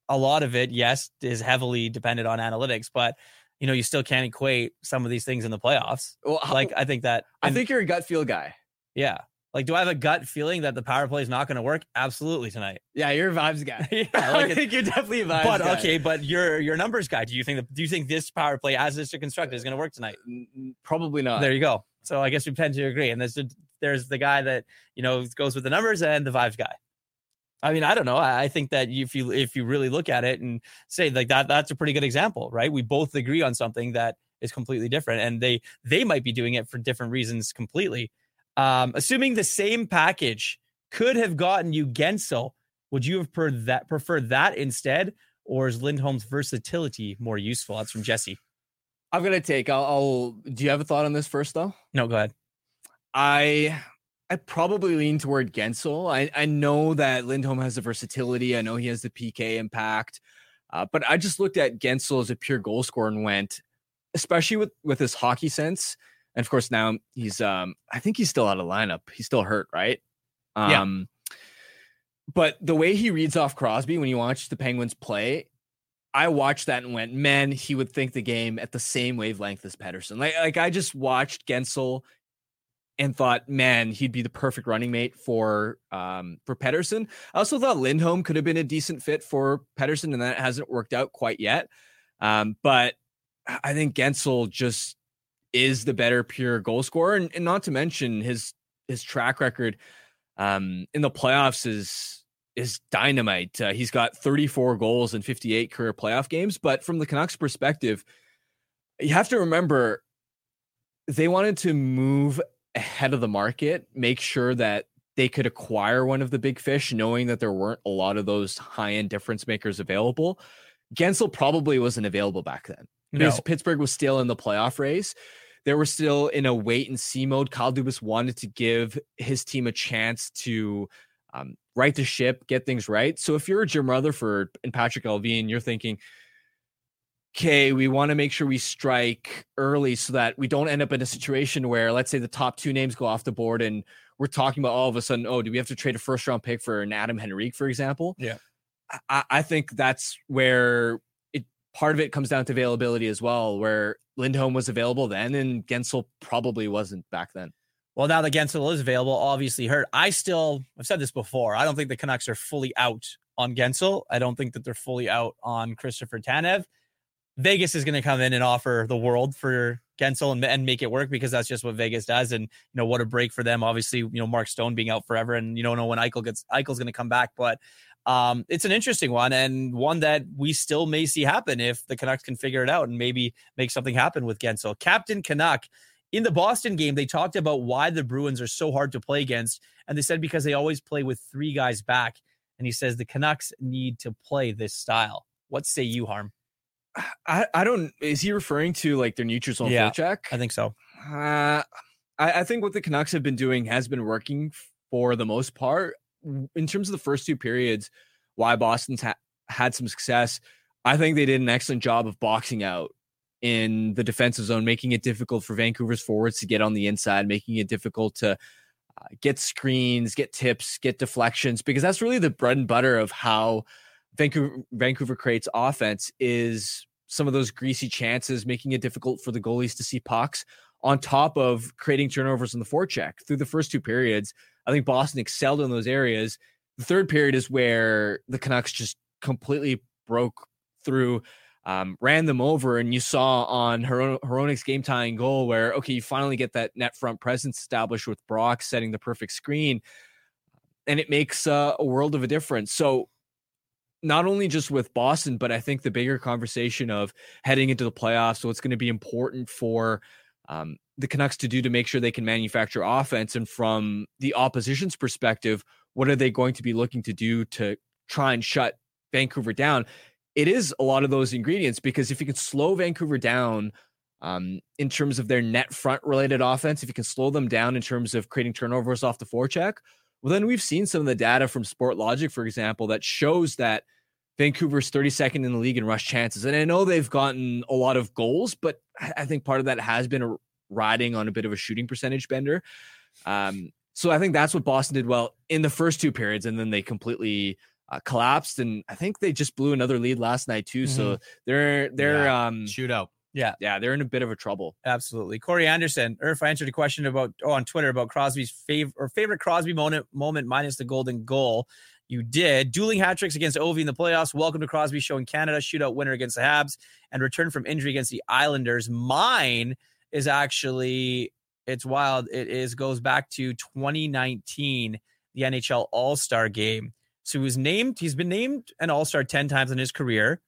a lot of it. Yes, is heavily dependent on analytics, but you know, you still can't equate some of these things in the playoffs. Well, like I think that I think you're a gut feel guy. Yeah. Like, do I have a gut feeling that the power play is not going to work? Absolutely tonight. Yeah, you're a vibes guy. yeah, I like it- think you're definitely a vibes but guy. okay, but your your numbers guy. Do you think that, do you think this power play as it's constructed is going to work tonight? Uh, n- probably not. There you go. So I guess we tend to agree. And there's the, there's the guy that you know goes with the numbers and the vibes guy. I mean, I don't know. I I think that if you if you really look at it and say like that, that's a pretty good example, right? We both agree on something that is completely different, and they they might be doing it for different reasons completely. Um, assuming the same package could have gotten you Guentzel, would you have preferred that preferred that instead, or is Lindholm's versatility more useful? That's from Jesse. I'm gonna take. I'll, I'll. Do you have a thought on this first, though? No, go ahead. I I probably lean toward Guentzel. I I know that Lindholm has the versatility. I know he has the PK impact, uh, but I just looked at Guentzel as a pure goal scorer and went, especially with with his hockey sense. And of course, now he's um I think he's still out of lineup. He's still hurt, right? Yeah. Um, but the way he reads off Crosby when you watch the Penguins play, I watched that and went, man, he would think the game at the same wavelength as Pettersson. Like, like I just watched Guentzel and thought, man, he'd be the perfect running mate for um for Pettersson. I also thought Lindholm could have been a decent fit for Pettersson, and that hasn't worked out quite yet. Um, but I think Guentzel just is the better pure goal scorer, and, and not to mention his his track record um in the playoffs is is dynamite. Uh, he's got 34 goals in 58 career playoff games, but from the Canucks perspective, you have to remember they wanted to move ahead of the market, make sure that they could acquire one of the big fish, knowing that there weren't a lot of those high end difference makers available. Guentzel probably wasn't available back then because No. Pittsburgh was still in the playoff race. They were still in a wait and see mode. Kyle Dubas wanted to give his team a chance to um, right the ship, get things right. So if you're Jim Rutherford and Patrick Allvin, you're thinking, okay, we want to make sure we strike early so that we don't end up in a situation where, let's say, the top two names go off the board and we're talking about all of a sudden, oh, do we have to trade a first round pick for an Adam Henrique, for example? Yeah. I, I think that's where part of it comes down to availability as well, where Lindholm was available then and Guentzel probably wasn't back then. Well, now that Guentzel is available, obviously hurt. I still, I've said this before. I don't think the Canucks are fully out on Guentzel. I don't think that they're fully out on Christopher Tanev. Vegas is going to come in and offer the world for Guentzel and, and make it work because that's just what Vegas does. And you know what a break for them. Obviously, you know Mark Stone being out forever, and you don't know when Eichel gets Eichel's going to come back. But um, it's an interesting one and one that we still may see happen if the Canucks can figure it out and maybe make something happen with Guentzel. Captain Canuck in the Boston game, they talked about why the Bruins are so hard to play against. And they said because they always play with three guys back. And he says the Canucks need to play this style. What say you, Harm? I, I don't, is he referring to like their neutral zone Yeah, forecheck? I think so. Uh, I, I think what the Canucks have been doing has been working for the most part. In terms of the first two periods, why Boston's ha- had some success, I think they did an excellent job of boxing out in the defensive zone, making it difficult for Vancouver's forwards to get on the inside, making it difficult to uh, get screens, get tips, get deflections, because that's really the bread and butter of how Vancouver Vancouver creates offense is some of those greasy chances, making it difficult for the goalies to see pucks on top of creating turnovers in the forecheck. Through the first two periods, I think Boston excelled in those areas. The third period is where the Canucks just completely broke through, um, ran them over, and you saw on Hero- Hronek's game tying goal where okay, you finally get that net front presence established with Brock setting the perfect screen, and it makes uh, a world of a difference. So not only just with Boston, but I think the bigger conversation of heading into the playoffs. So it's going to be important for um, the Canucks to do to make sure they can manufacture offense. And from the opposition's perspective, what are they going to be looking to do to try and shut Vancouver down? It is a lot of those ingredients because if you can slow Vancouver down um, in terms of their net front related offense, if you can slow them down in terms of creating turnovers off the forecheck, well, then we've seen some of the data from Sportlogiq, for example, that shows that Vancouver's 32nd in the league in rush chances. And I know they've gotten a lot of goals, but I I think part of that has been riding on a bit of a shooting percentage bender. Um, so I think that's what Boston did well in the first two periods, and then they completely uh, collapsed. And I think they just blew another lead last night too. So they're they're Yeah. um Shootout. Yeah. Yeah, they're in a bit of a trouble. Absolutely. Corey Anderson, Irf answered a question about oh, on Twitter about Crosby's favorite or favorite Crosby moment moment minus the golden goal. You did dueling hat tricks against Ovi in the playoffs. Welcome to Crosby Show in Canada. Shootout winner against the Habs and return from injury against the Islanders. Mine is actually it's wild. It is goes back to 2019, the NHL All Star Game. So he was named. He's been named an All Star 10 times in his career.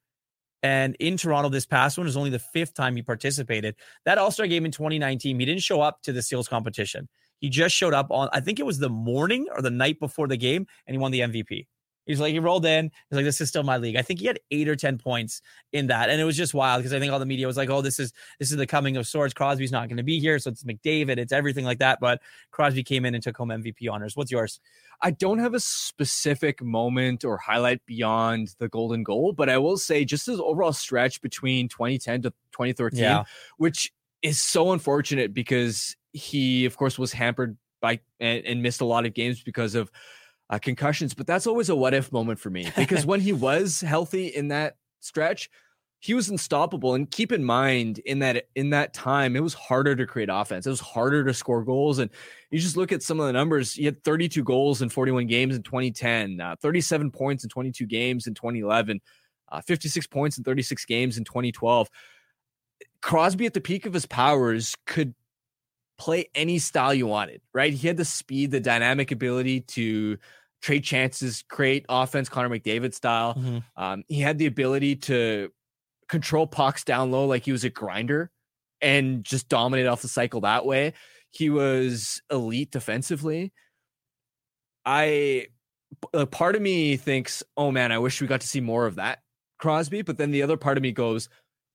And in Toronto, this past one is only the fifth time he participated. That All Star game in 2019, he didn't show up to the Seals competition. He just showed up on, I think it was the morning or the night before the game, and he won the MVP. He's like, he rolled in. He's like, this is still my league. I think he had eight or 10 points in that. And it was just wild because I think all the media was like, oh, this is this is the coming of swords. Crosby's not going to be here. So it's McDavid, it's everything like that. But Crosby came in and took home MVP honors. What's yours? I don't have a specific moment or highlight beyond the golden goal, but I will say just his overall stretch between 2010 to 2013, Yeah. which is so unfortunate because he, of course, was hampered by and, and missed a lot of games because of uh, concussions. But that's always a what if moment for me because when he was healthy in that stretch, he was unstoppable. And keep in mind, in that in that time, it was harder to create offense. It was harder to score goals. And you just look at some of the numbers. He had 32 goals in 41 games in 2010, uh, 37 points in 22 games in 2011, uh, 56 points in 36 games in 2012. Crosby, at the peak of his powers, could play any style you wanted. Right? He had the speed, the dynamic ability to trade chances, create offense, Connor McDavid style. Um, he had the ability to control pucks down low like he was a grinder and just dominate off the cycle that way. He was elite defensively. I a part of me thinks, "Oh man, I wish we got to see more of that Crosby," but then the other part of me goes,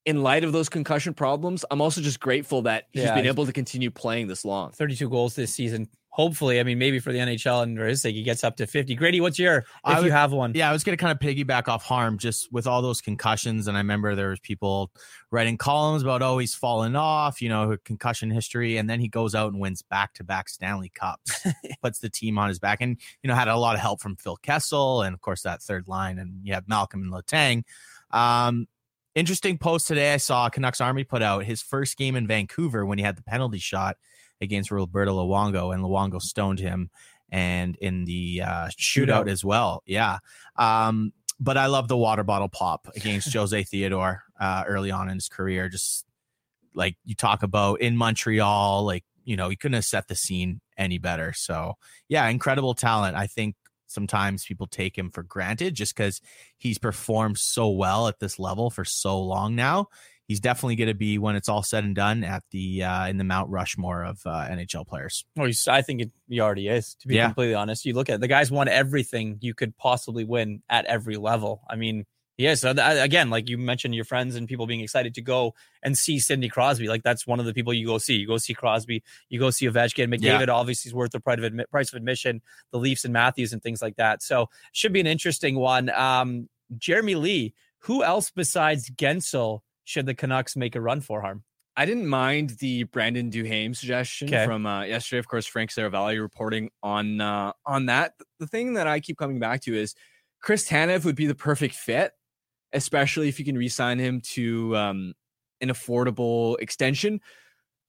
in light of those concussion problems, I'm also just grateful that he's Yeah, been he's- able to continue playing this long. 32 goals this season. Hopefully, I mean, maybe for the NHL and for his sake, he gets up to 50. Grady, what's your, if I you have one? Yeah, I was going to kind of piggyback off harm just with all those concussions. And I remember there was people writing columns about, oh, he's fallen off, you know, concussion history. And then he goes out and wins back to back Stanley Cups, puts the team on his back. And, you know, had a lot of help from Phil Kessel and, of course, that third line. And you have Malkin and Letang. Um, interesting post today I saw Canucks Army put out his first game in Vancouver when he had the penalty shot against Roberto Luongo, and Luongo stoned him and in the uh, shootout, Shootout. as well. Yeah. Um, but I love the water bottle pop against Jose Theodore uh, early on in his career. Just like you talk about in Montreal, like, you know, he couldn't have set the scene any better. So, yeah, incredible talent. I think sometimes people take him for granted just because he's performed so well at this level for so long now. He's definitely going to be when it's all said and done at the uh, in the Mount Rushmore of uh, NHL players. Well, he's- I think it, he already is, to be Yeah. completely honest. You look at the guy's won everything you could possibly win at every level. I mean, is. So that- again, like you mentioned, your friends and people being excited to go and see Sidney Crosby. Like that's one of the people you go see. You go see Crosby, you go see Ovechkin. McDavid obviously is worth the price of, admi- price of admission, the Leafs and Matthews and things like that. So should be an interesting one. Um, Jeremy Lee, who else besides Guentzel should the Canucks make a run for harm? I didn't mind the Brandon Duhaime suggestion Okay. from uh, yesterday. Of course, Frank Seravalli reporting on uh, on that. The thing that I keep coming back to is Chris Tanev would be the perfect fit, especially if you can re-sign him to um, an affordable extension.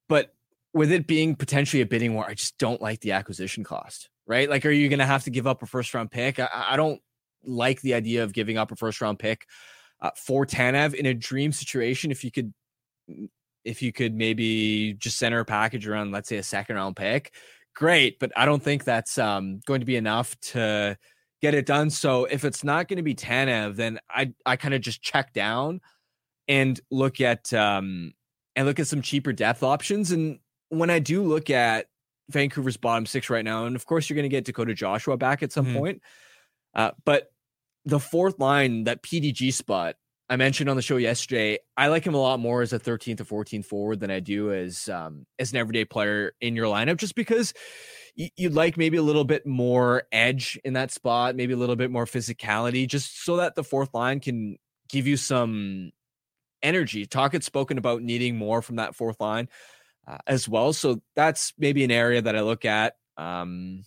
But with it being potentially a bidding war, I just don't like the acquisition cost. Right? Like, are you going to have to give up a first round pick? I, I don't like the idea of giving up a first round pick uh, for Tanev in a dream situation. If you could if you could maybe just center a package around, let's say, a second round pick, great. But I don't think that's um, going to be enough to get it done. So if it's not going to be Tanev, then I I kind of just check down and look at um and look at some cheaper depth options. And when I do look at Vancouver's bottom six right now, and of course you're going to get Dakota Joshua back at some Mhm. point, uh, but the fourth line, that PDG spot I mentioned on the show yesterday, I like him a lot more as a 13th or 14th forward than I do as um, as an everyday player in your lineup, just because you'd like maybe a little bit more edge in that spot, maybe a little bit more physicality, just so that the fourth line can give you some energy. Talk had spoken about needing more from that fourth line uh, as well, so that's maybe an area that I look at um,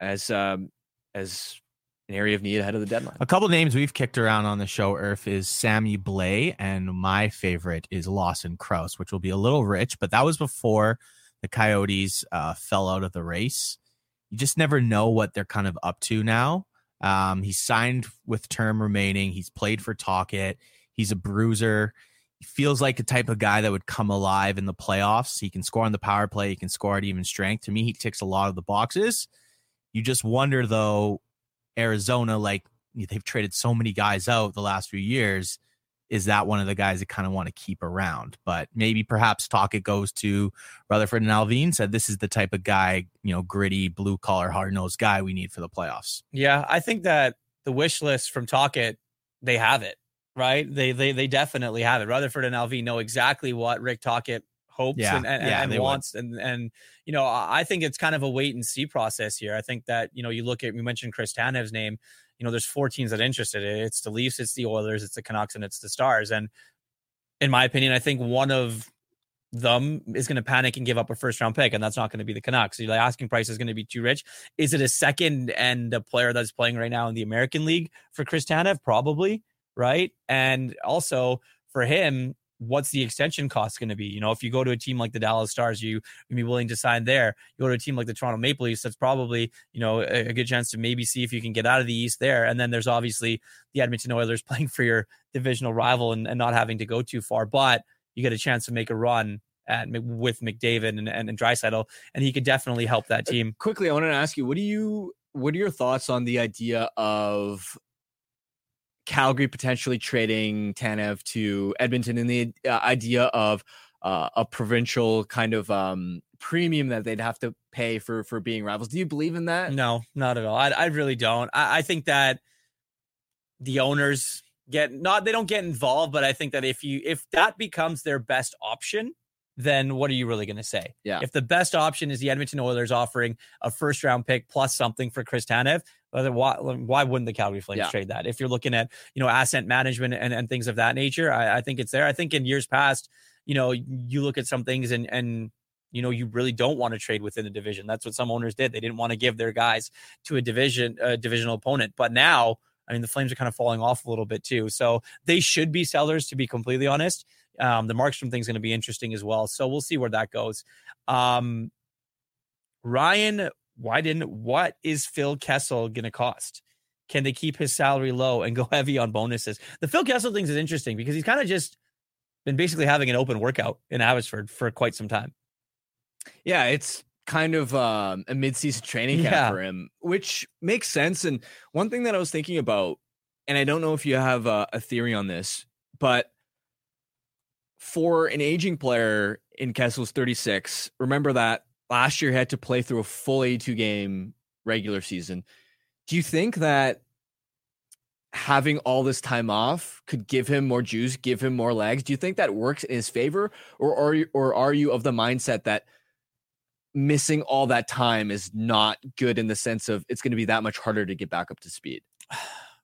as um, as an area of need ahead of the deadline. A couple names we've kicked around on the show, Irf, is Sammy Blais, and my favorite is Lawson Crouse, which will be a little rich, but that was before the Coyotes uh, fell out of the race. You just never know what they're kind of up to now. Um, signed with term remaining. He's played for Tocchet. He's a bruiser. He feels like the type of guy that would come alive in the playoffs. He can score on the power play. He can score at even strength. To me, he ticks a lot of the boxes. You just wonder though Arizona, like they've traded so many guys out the last few years. Is that one of the guys that kind of want to keep around? But maybe perhaps Tocchet goes to Rutherford and Allvin said this is the type of guy, you know, gritty, blue collar, hard nosed guy we need for the playoffs. Yeah, I think that the wish list from Tocchet, they have it, right? They they they definitely have it. Rutherford and Allvin know exactly what Rick Tocchet hopes Yeah, and, and, yeah, and wants and and you know I I think it's kind of a wait and see process here. I think that you know you look at we mentioned Chris Tanev's name. You know, there's four teams that are interested. It's the Leafs, it's the Oilers, it's the Canucks, and it's the Stars. And in my opinion, I think one of them is going to panic and give up a first round pick, and that's not going to be the Canucks. The asking price is going to be too rich. Is it a second and a player that's playing right now in the American League for Chris Tanev? Probably, right? And also for him, what's the extension cost going to be? You know, if you go to a team like the Dallas Stars, you would be willing to sign there. You go to a team like the Toronto Maple Leafs, that's probably, you know, a, a good chance to maybe see if you can get out of the East there. And then there's obviously the Edmonton Oilers playing for your divisional rival and, and not having to go too far. But you get a chance to make a run at with McDavid and and, and Draisaitl, and he could definitely help that uh, team. Quickly, I want to ask you, what do you what are your thoughts on the idea of Calgary potentially trading Tanev to Edmonton and the uh, idea of uh, a provincial kind of um, premium that they'd have to pay for for being rivals. Do you believe in that? No, not at all. I, I really don't. I, I think that the owners get not they don't get involved, but I think that if you if that becomes their best option, then what are you really going to say? Yeah. If the best option is the Edmonton Oilers offering a first round pick plus something for Chris Tanev, why why wouldn't the Calgary Flames Yeah. trade that? If you're looking at you know asset management and, and things of that nature, I, I think it's there. I think in years past, you know, you look at some things and and you know you really don't want to trade within the division. That's what some owners did. They didn't want to give their guys to a division a divisional opponent. But now, I mean, the Flames are kind of falling off a little bit too. So they should be sellers, to be completely honest. Um, the Markstrom thing's going to be interesting as well. So we'll see where that goes. Um, Ryan, why didn't what is Phil Kessel going to cost? Can they keep his salary low and go heavy on bonuses? The Phil Kessel thing is interesting because he's kind of just been basically having an open workout in Abbotsford for quite some time. Yeah, it's kind of um, a mid-season training camp Yeah. for him, which makes sense. And one thing that I was thinking about, and I don't know if you have a, a theory on this, but for an aging player in Kessel's 36, remember that last year he had to play through a full 82 game regular season. Do you think that having all this time off could give him more juice, give him more legs? Do you think that works in his favor, or are you, or are you of the mindset that missing all that time is not good in the sense of it's going to be that much harder to get back up to speed?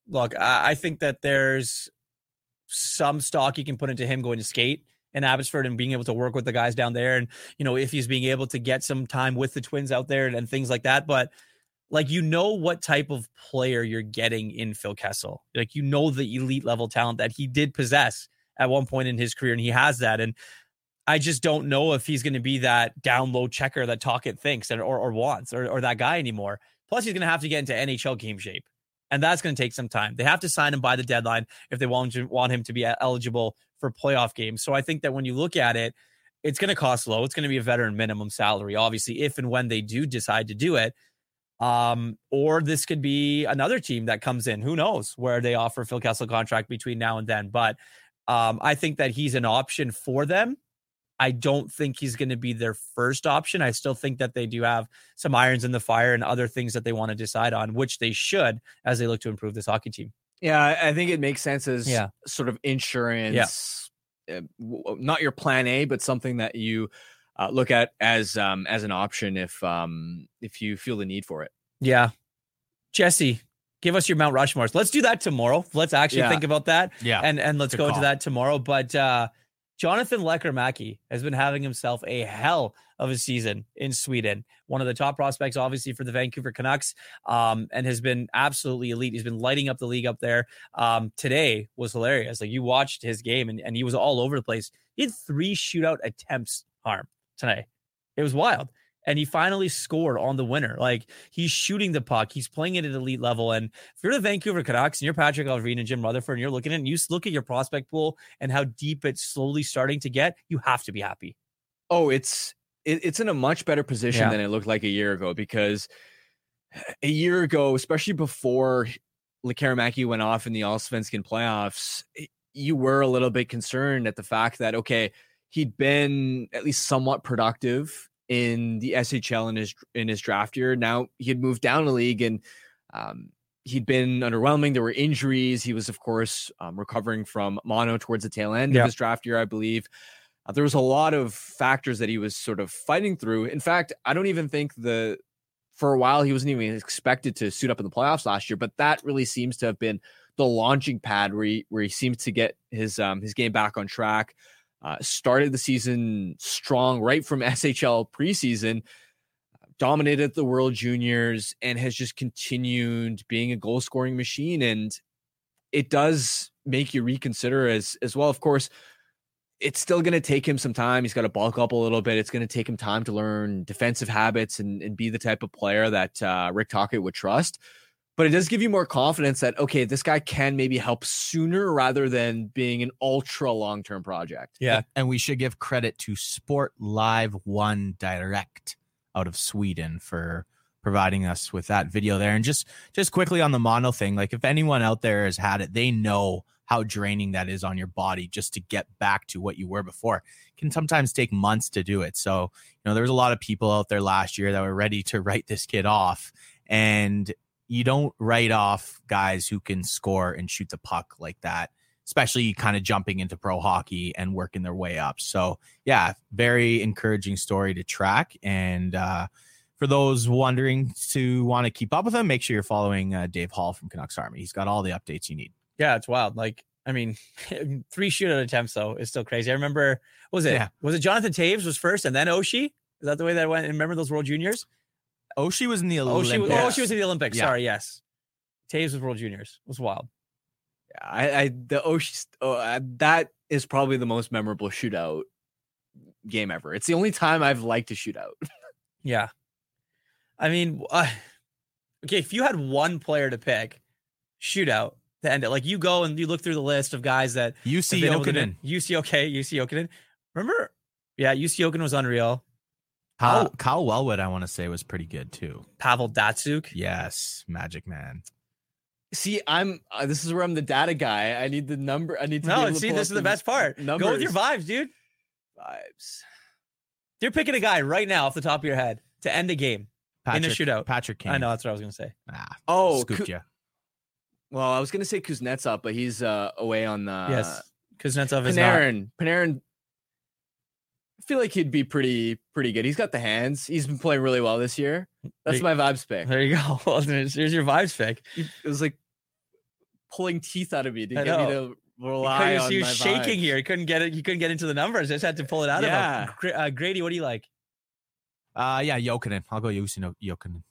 Look, I think that there's some stock you can put into him going to skate in Abbotsford and being able to work with the guys down there. And, you know, if he's being able to get some time with the twins out there and, and things like that. But like, you know, what type of player you're getting in Phil Kessel. Like, you know, the elite level talent that he did possess at one point in his career, and he has that. And I just don't know if he's going to be that down low checker that Tocchet thinks and, or, or wants or, or that guy anymore. Plus, he's going to have to get into NHL game shape and that's going to take some time. They have to sign him by the deadline if they want want him to be eligible for playoff games. So I think that when you look at it, it's going to cost low. It's going to be a veteran minimum salary, obviously, if and when they do decide to do it. Um, or this could be another team that comes in. Who knows where they offer Phil Kessel contract between now and then? But um, I think that he's an option for them. I don't think he's going to be their first option. I still think that they do have some irons in the fire and other things that they want to decide on, which they should as they look to improve this hockey team. Yeah, I- I think it makes sense as Yeah. sort of insurance. uh, w- not your plan A, but something that you uh, look at as um, as an option if um, if you feel the need for it. Yeah. Jesse, give us your Mount Rushmores. Let's do that tomorrow. Let's actually Yeah. think about that. Yeah. And and let's Good go call. into that tomorrow. But uh Jonathan Lekkerimäki has been having himself a hell of a season in Sweden. One of the top prospects, obviously, for the Vancouver Canucks, um, and has been absolutely elite. He's been lighting up the league up there. Um, today was hilarious. Like you watched his game, and, and he was all over the place. He had three shootout attempts harm tonight. It was wild and he finally scored on the winner. Like he's shooting the puck, he's playing it at elite level. And if you're the Vancouver Canucks and you're Patrick Allvin and Jim Rutherford, and you're looking at and you look at your prospect pool and how deep it's slowly starting to get, you have to be happy. Oh, it's it, it's in a much better position yeah. than it looked like a year ago because a year ago, especially before Lekkerimäki went off in the Allsvenskan playoffs, you were a little bit concerned at the fact that okay, he'd been at least somewhat productive in the SHL in his in his draft year. Now he had moved down the league and um, he'd been underwhelming. There were injuries. He was, of course, um, recovering from mono towards the tail end of his draft year, I believe. Uh, there was a lot of factors that he was sort of fighting through. In fact, I don't even think the for a while he wasn't even expected to suit up in the playoffs last year, but that really seems to have been the launching pad where he where he seems to get his um, his game back on track. Uh, started the season strong right from SHL preseason, dominated the World Juniors, and has just continued being a goal scoring machine. And it does make you reconsider as as well. Of course, it's still going to take him some time. He's got to bulk up a little bit. It's going to take him time to learn defensive habits and, and be the type of player that uh, Rick Tocchet would trust but it does give you more confidence that okay this guy can maybe help sooner rather than being an ultra long-term project yeah and we should give credit to sport live one direct out of sweden for providing us with that video there and just just quickly on the mono thing like if anyone out there has had it they know how draining that is on your body just to get back to what you were before it can sometimes take months to do it so you know there was a lot of people out there last year that were ready to write this kid off and you don't write off guys who can score and shoot the puck like that, especially kind of jumping into pro hockey and working their way up. So, yeah, very encouraging story to track. And uh, for those wondering to want to keep up with him, make sure you're following uh, Dave Hall from Canucks Army. He's got all the updates you need. Yeah, it's wild. Like, I mean, three shootout attempts though is still crazy. I remember, was it yeah. was it Jonathan Toews was first and then Oshie? Is that the way that went? remember those World Juniors? Oshie was in the Olympics. Oh, she was, oh, she was in the Olympics. Yeah. Sorry, yes. Toews was World Juniors. It was wild. Yeah, I, I the Oshie oh, uh, that is probably the most memorable shootout game ever. It's the only time I've liked a shootout. yeah, I mean, uh, okay, if you had one player to pick, shootout to end it, like you go and you look through the list of guys that Jussi Jokinen, UC okay, Jussi Jokinen. Remember, yeah, Jussi Jokinen was unreal. Kyle, Kyle Wellwood, I want to say, was pretty good too. Pavel Datsyuk. Yes, Magic Man. See, I'm. Uh, this is where I'm the data guy. I need the number. I need to. No, see, this is the best part. Numbers. Go with your vibes, dude. Vibes. You're picking a guy right now off the top of your head to end the game Patrick, in a shootout. Patrick Kane. I know that's what I was gonna say. Ah, oh, scooped you. Well, I was gonna say Kuznetsov, but he's uh, away on the. Yes, Kuznetsov is Panarin. Not... Panarin I feel like he'd be pretty pretty good. He's got the hands. He's been playing really well this year. That's my vibes pick. There you go. Well, here's your vibes pick. It was like pulling teeth out of me to I get know. me to rely he on. He was shaking vibes. here. He couldn't get it. He couldn't get into the numbers. I just had to pull it out yeah. of him. Uh, Grady, what do you like? Uh, yeah, Jokinen. I'll go Jussi Jokinen.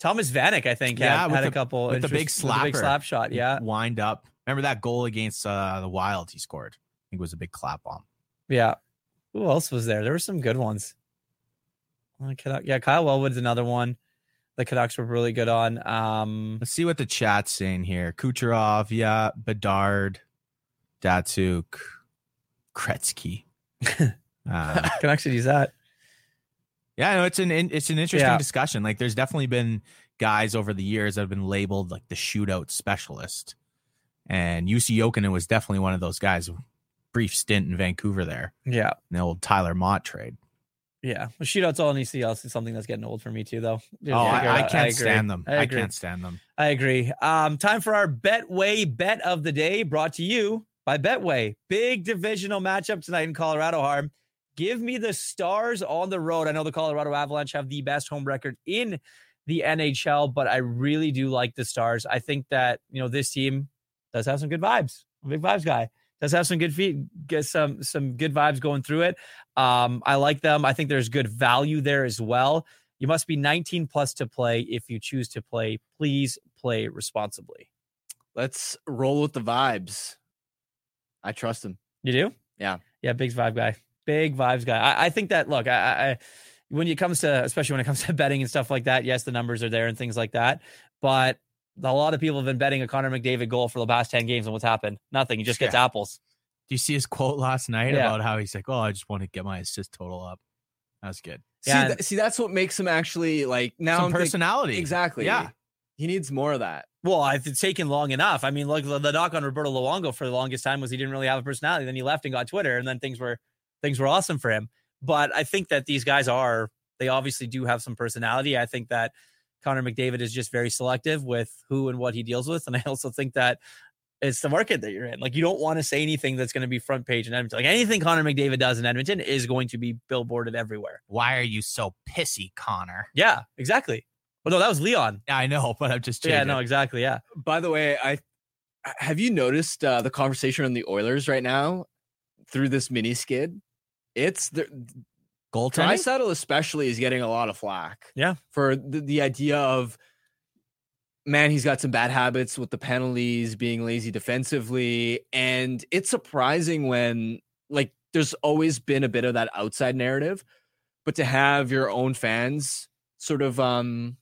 Thomas Vanek, I think, yeah, had, had the, a couple with the big slap, big slap shot. Yeah, wind up. Remember that goal against uh, the Wild? He scored. I think it was a big clap bomb. Yeah, who else was there? There were some good ones. Yeah, Kyle Wellwood's another one. The Canucks were really good on. Um, Let's see what the chat's saying here. Kucherov, yeah, Bedard, Datsyuk, Kretzky. uh, Canucks should use that. Yeah, no, it's an it's an interesting yeah. discussion. Like, there's definitely been guys over the years that have been labeled like the shootout specialist, and Jussi Jokinen was definitely one of those guys brief stint in Vancouver there. Yeah. The old Tyler Motte trade. Yeah. Well, shootouts all in ECL is something that's getting old for me too, though. Oh, I, I, can't I stand them. I, I, can't stand them. I agree. Um, time for our Betway bet of the day brought to you by Betway. Big divisional matchup tonight in Colorado Harm. Give me the stars on the road. I know the Colorado Avalanche have the best home record in the NHL, but I really do like the stars. I think that, you know, this team does have some good vibes. I'm a big vibes guy. Does have some good feet, get some some good vibes going through it. Um, I like them. I think there's good value there as well. You must be 19 plus to play if you choose to play. Please play responsibly. Let's roll with the vibes. I trust them. You do? Yeah. Yeah, big vibe guy. Big vibes guy. I, I think that look, I, I when it comes to especially when it comes to betting and stuff like that, yes, the numbers are there and things like that. But a lot of people have been betting a Connor McDavid goal for the past 10 games, and what's happened? Nothing. He just gets Yeah. apples. Do you see his quote last night Yeah. about how he's like, "Oh, I just want to get my assist total up." That was good. See, Yeah, th- see, that's what makes him actually like now Some I'm think- personality. exactly. Yeah. He needs more of that. Well, it's taken long enough. I mean, look, the, the knock on Roberto Luongo for the longest time was he didn't really have a personality. Then he left and got Twitter, and then things were things were awesome for him. But I think that these guys are they obviously do have some personality. I think that Connor McDavid is just very selective with who and what he deals with, and I also think that it's the market that you're in. Like you don't want to say anything that's going to be front page in Edmonton. Like anything Connor McDavid does in Edmonton is going to be billboarded everywhere. Why are you so pissy, Connor? Yeah, exactly. Well, no, that was Leon. Yeah, I know, but I'm just Yeah, changing. no, exactly. Yeah. By the way, I have you noticed uh, the conversation on the Oilers right now through this mini skid? It's the Goaltending. Draisaitl especially is getting a lot of flack. Yeah. For the, the idea of man, he's got some bad habits with the penalties, being lazy defensively. And it's surprising when like there's always been a bit of that outside narrative, but to have your own fans sort of um,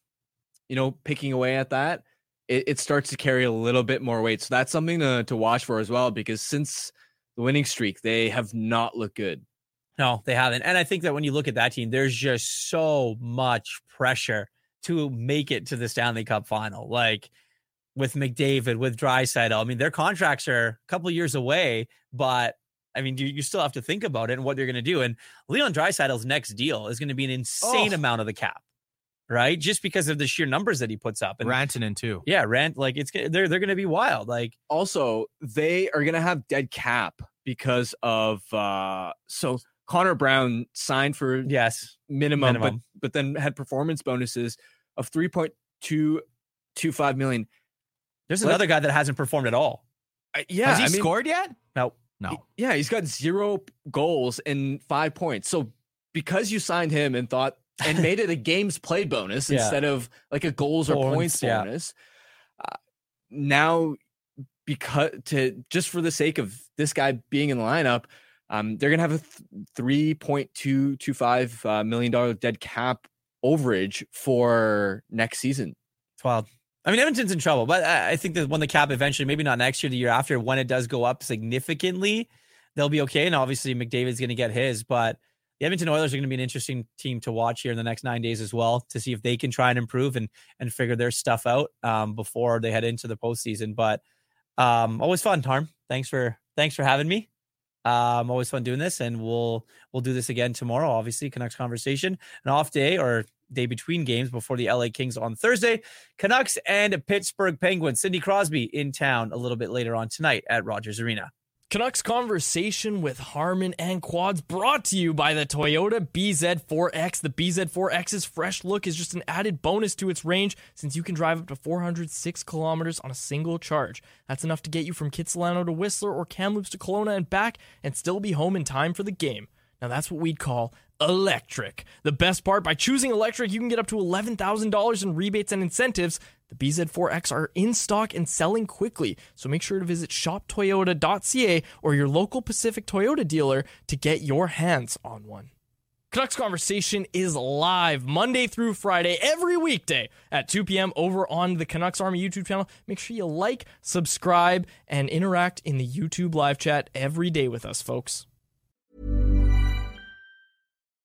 you know, picking away at that, it, it starts to carry a little bit more weight. So that's something to, to watch for as well, because since the winning streak, they have not looked good. No, they haven't. And I think that when you look at that team, there's just so much pressure to make it to the Stanley Cup final. Like with McDavid, with Draisaitl. I mean, their contracts are a couple years away, but I mean, you, you still have to think about it and what they're going to do. And Leon Draisaitl's next deal is going to be an insane Oh. amount of the cap, right? Just because of the sheer numbers that he puts up. And Rantanen too. yeah, rent like it's they're they're going to be wild. Like also they are going to have dead cap because of uh so Connor Brown signed for yes, minimum, minimum. but but then had performance bonuses of 3.225 million. there's Let- another guy that hasn't performed at all. Uh, yeah, Has he I mean, scored yet? No, No. Yeah, he's got zero goals and 5 points. So because you signed him and thought and made it a games played bonus Yeah. instead of like a goals or Points, points yeah. bonus. Uh, now because to just for the sake of this guy being in the lineup, um, they're gonna have a th- three point two two five uh, million dollar dead cap overage for next season. It's wild. I mean, Edmonton's in trouble, but I I think that when the cap eventually, maybe not next year, the year after, when it does go up significantly, they'll be okay. And obviously, McDavid's going to get his, but the Edmonton Oilers are going to be an interesting team to watch here in the next nine days as well to see if they can try and improve and and figure their stuff out um, before they head into the postseason. But um, always fun, Harm. Thanks for thanks for having me. Um, always fun doing this, and we'll we'll do this again tomorrow. Obviously, Canucks conversation, an off day or day between games before the LA Kings on Thursday. Canucks and Pittsburgh Penguins. Sidney Crosby in town a little bit later on tonight at Rogers Arena. Canucks conversation with Harman and Quads brought to you by the Toyota BZ4X. The BZ4X's fresh look is just an added bonus to its range since you can drive up to 406 kilometers on a single charge. That's enough to get you from Kitsilano to Whistler or Kamloops to Kelowna and back and still be home in time for the game. Now that's what we'd call electric. The best part, by choosing electric, you can get up to $11,000 in rebates and incentives. The BZ4X are in stock and selling quickly, so make sure to visit shoptoyota.ca or your local Pacific Toyota dealer to get your hands on one. Canucks Conversation is live Monday through Friday, every weekday at 2 p.m. over on the Canucks Army YouTube channel. Make sure you like, subscribe, and interact in the YouTube live chat every day with us, folks.